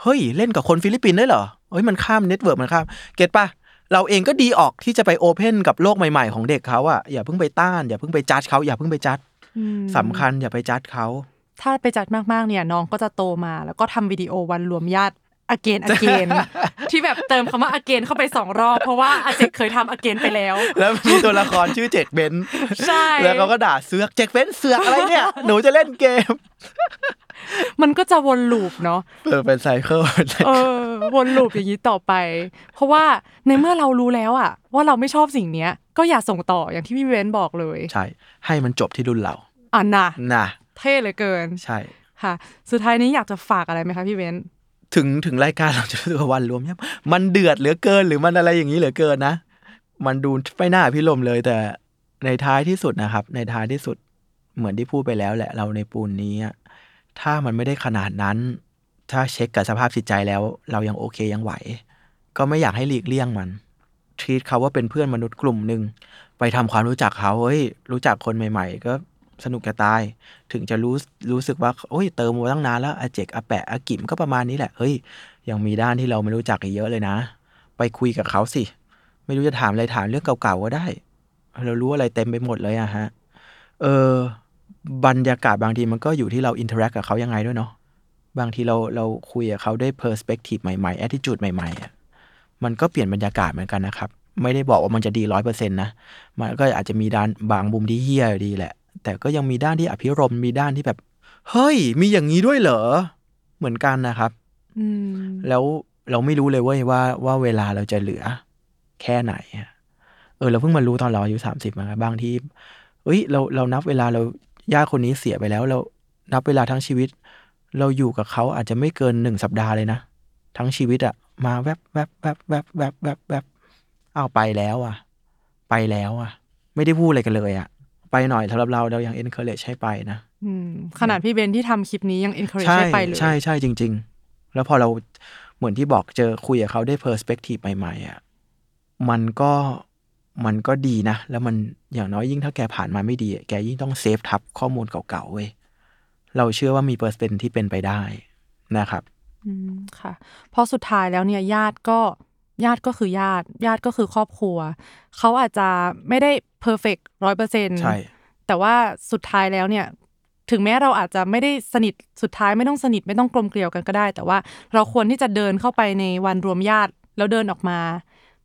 เฮ้ยเล่นกับคนฟิลิปปินส์ได้เหรอเฮ้ยมันข้าม network มันข้าม get ปะเราเองก็ดีออกที่จะไป open กับโลกใหม่ๆ ของเด็กเขาอะอย่าเพิ่งไปต้าน อย่าเพิ่งไป judge เขาอย่าเพิ่งไป judgeอืมสำคัญอย่าไปจัดเขาถ้าไปจัดมากๆเนี่ยน้องก็จะโตมา แล้วก็ทำวิดีโอวันรวมญาติ again again ที่แบบเติมคำว่า again เข้าไปสองรอบ เพราะว่าอาเจกเคยทำ again ไปแล้ว แล้วมีตัวละครชื่อเจกเบนซ์ใช่แล้วเขาก็ด่าเสือกเจกเบนซ์เสือกอะไรเนี่ยหนูจะเล่นเกม มันก็จะวน loop เนาะเออเป็น cycle เออวน loop อย่างนี้ต่อไป เพราะว่าในเมื่อเรารู้แล้วอะว่าเราไม่ชอบสิ่งเนี้ย ก็อย่าส่งต่ออย่างที่พี่เบนซ์บอกเลย ใช่ ให้มันจบที่รุ่นเราอะนะนะเท่เหลือเกินใช่ค่ะ สุดท้ายนี้อยากจะฝากอะไรไหมคะพี่เบนซ์ ถึงถึงรายการเราจะรู้สึกว่าวันรวมเนี่ยมันเดือดเหลือเกิน หรือมันอะไรอย่างนี้เหลือเกินนะ มันดูไม่น่าพิลมเลยแต่ในท้ายที่สุดนะครับ ในท้ายที่สุดเหมือนที่พูดไปแล้วแหละ เราในปูนนี้ ถ้ามันไม่ได้ขนาดนั้น ถ้าเช็คกับสภาพจิตใจแล้ว เรายังโอเคยังไหว ก็ไม่อยากให้หลีกเลี่ยงมันทีตเขาว่าเป็นเพื่อนมนุษย์กลุ่มหนึ่งไปทำความรู้จักเขาเฮ้ยรู้จักคนใหม่ ๆ ก็ สนุกจะตาย ถึงจะรู้รู้สึกว่าโอ้ยเติมมาตั้งนานแล้วอาเจกอาแปะอากิมก็ประมาณนี้แหละเฮ้ยยังมีด้านที่เราไม่รู้จักอีกเยอะเลยนะ ไปคุยกับเขาสิ ไม่รู้จะถามอะไรถามเรื่องเก่าๆก็ได้ เรารู้อะไรเต็มไปหมดเลยอะฮะเออบรรยากาศบางทีมันก็อยู่ที่เรา interact กับเขายังไงด้วยเนาะบางทีเราเราคุยกับเขาด้วย perspective ใหม่ๆแอ t i จูดใหม่ๆอะมันก็เปลี่ยนบรรยากาศเหมือนกันนะครับ ไม่ได้บอกว่ามันจะดีร้อยเปอร์เซ็นต์นะ มันก็อาจจะมีด้านบางมุมที่เหี้ยดีแหละ แต่ก็ยังมีด้านที่อภิรมย์มีด้านที่แบบ เฮ้ย มีอย่างนี้ด้วยเหรอ เหมือนกันนะครับอืมแล้วเราไม่รู้เลยเว้ยว่าว่าเวลาเราจะเหลือ แค่ไหนอะเออ เราเพิ่งมารู้ตอนเราอายุสามสิบมาบางทีเอ้ยเราเรานับเวลาเราญาติคนนี้เสียไปแล้ว เรานับเวลาทั้งชีวิต เราอยู่กับเขาอาจจะไม่เกินหนึ่งสัปดาห์เลยนะทั้งชีวิตอะมาแวบแวบแวบแวบแวบแวบแวบอ้าวไปแล้วอะไปแล้วอะไม่ได้พูดอะไรกันเลยอะ ไปหน่อยสำหรับเราเรายัง encourage ให้ไปนะอืมขนาดพี่เบนซ์ที่ทำคลิปนี้ยัง encourage ใช่ให้ไปเลยใช่ใช่จริง ๆ แล้วพอเราเหมือนที่บอกเจอคุยกับเขาด้วย perspective ใหม่ๆอะมันก็มันก็ดีนะ แล้วมันอย่างน้อยยิ่งถ้าแกผ่านมาไม่ดีอะแกยิ่งต้อง save ทับข้อมูลเก่าๆเว้ยเราเชื่อว่ามีเปอร์เซ็นต์ที่เป็นไปได้นะครับ อืมค่ะเพราะสุดท้ายแล้วเนี่ยญาติก็ ญาติก็คือญาติ ญาติก็คือครอบครัว เขาอาจจะไม่ได้ perfect ร้อยเปอร์เซ็นต์ใช่แต่ว่าสุดท้ายแล้วเนี่ยถึงแม้เราอาจจะไม่ได้สนิทสุดท้ายไม่ต้องสนิทไม่ต้องกลมเกลียวกันก็ได้ แต่ว่าเราควรที่จะเดินเข้าไปในวันรวมญาติแล้วเดินออกมา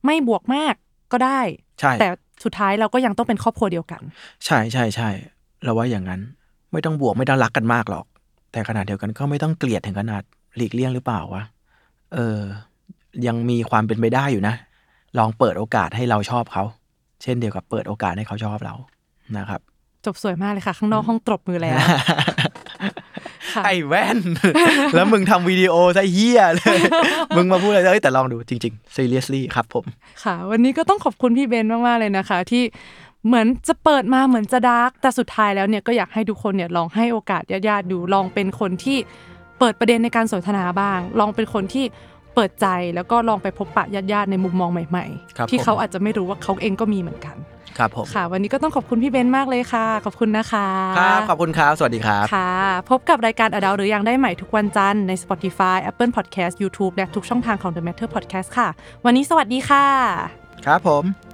ไม่บวกมากก็ได้ใช่แต่สุดท้ายเราก็ยังต้องเป็นครอบครัวเดียวกัน ใช่ใช่ใช่เราว่าอย่างนั้น ไม่ต้องบวกไม่ต้องรักกันมากหรอก แต่ขณะเดียวกันก็ไม่ต้องเกลียดถึงขนาดหลีกเลี่ยงหรือเปล่าวะเออ ยังมีความเป็นไปได้อยู่นะ ลองเปิดโอกาสให้เราชอบเขา เช่นเดียวกับเปิดโอกาสให้เขาชอบเรานะครับ จบสวยมากเลยค่ะ ข้างนอกห้องตบมือแล้วค่ะไอ้แว่น แล้วมึงทำวิดีโอซะเฮียเลย มึงมาพูดอะไรเอ้ยแต่ลองดูจริงๆ seriously ครับผม ค่ะ วันนี้ก็ต้องขอบคุณพี่เบนมากๆเลยนะคะ ที่เหมือนจะเปิดมาเหมือนจะดาร์กแต่สุดท้ายแล้วเนี่ยก็อยากให้ทุกคนเนี่ยลองให้โอกาสญาติๆดูลองเป็นคนที่เปิดประเด็นในการสนทนาบ้าง ลองเป็นคนที่ เปิดใจแล้วก็ลองไปพบปะญาติๆในมุมมองใหม่ครับๆที่ผมเขาอาจจะไม่รู้ว่าเขาเองก็มีเหมือนกันครับผมค่ะ วันนี้ก็ต้องขอบคุณพี่เบนมากเลยค่ะ ขอบคุณนะคะครับขอบคุณครับ สวัสดีครับค่ะ พบกับรายการอดาหรือยังได้ใหม่ทุกวันจันทร์ใน Spotify Apple Podcast YouTube และทุกช่องทางของ The Matter Podcast ค่ะ วันนี้สวัสดีค่ะ ครับผม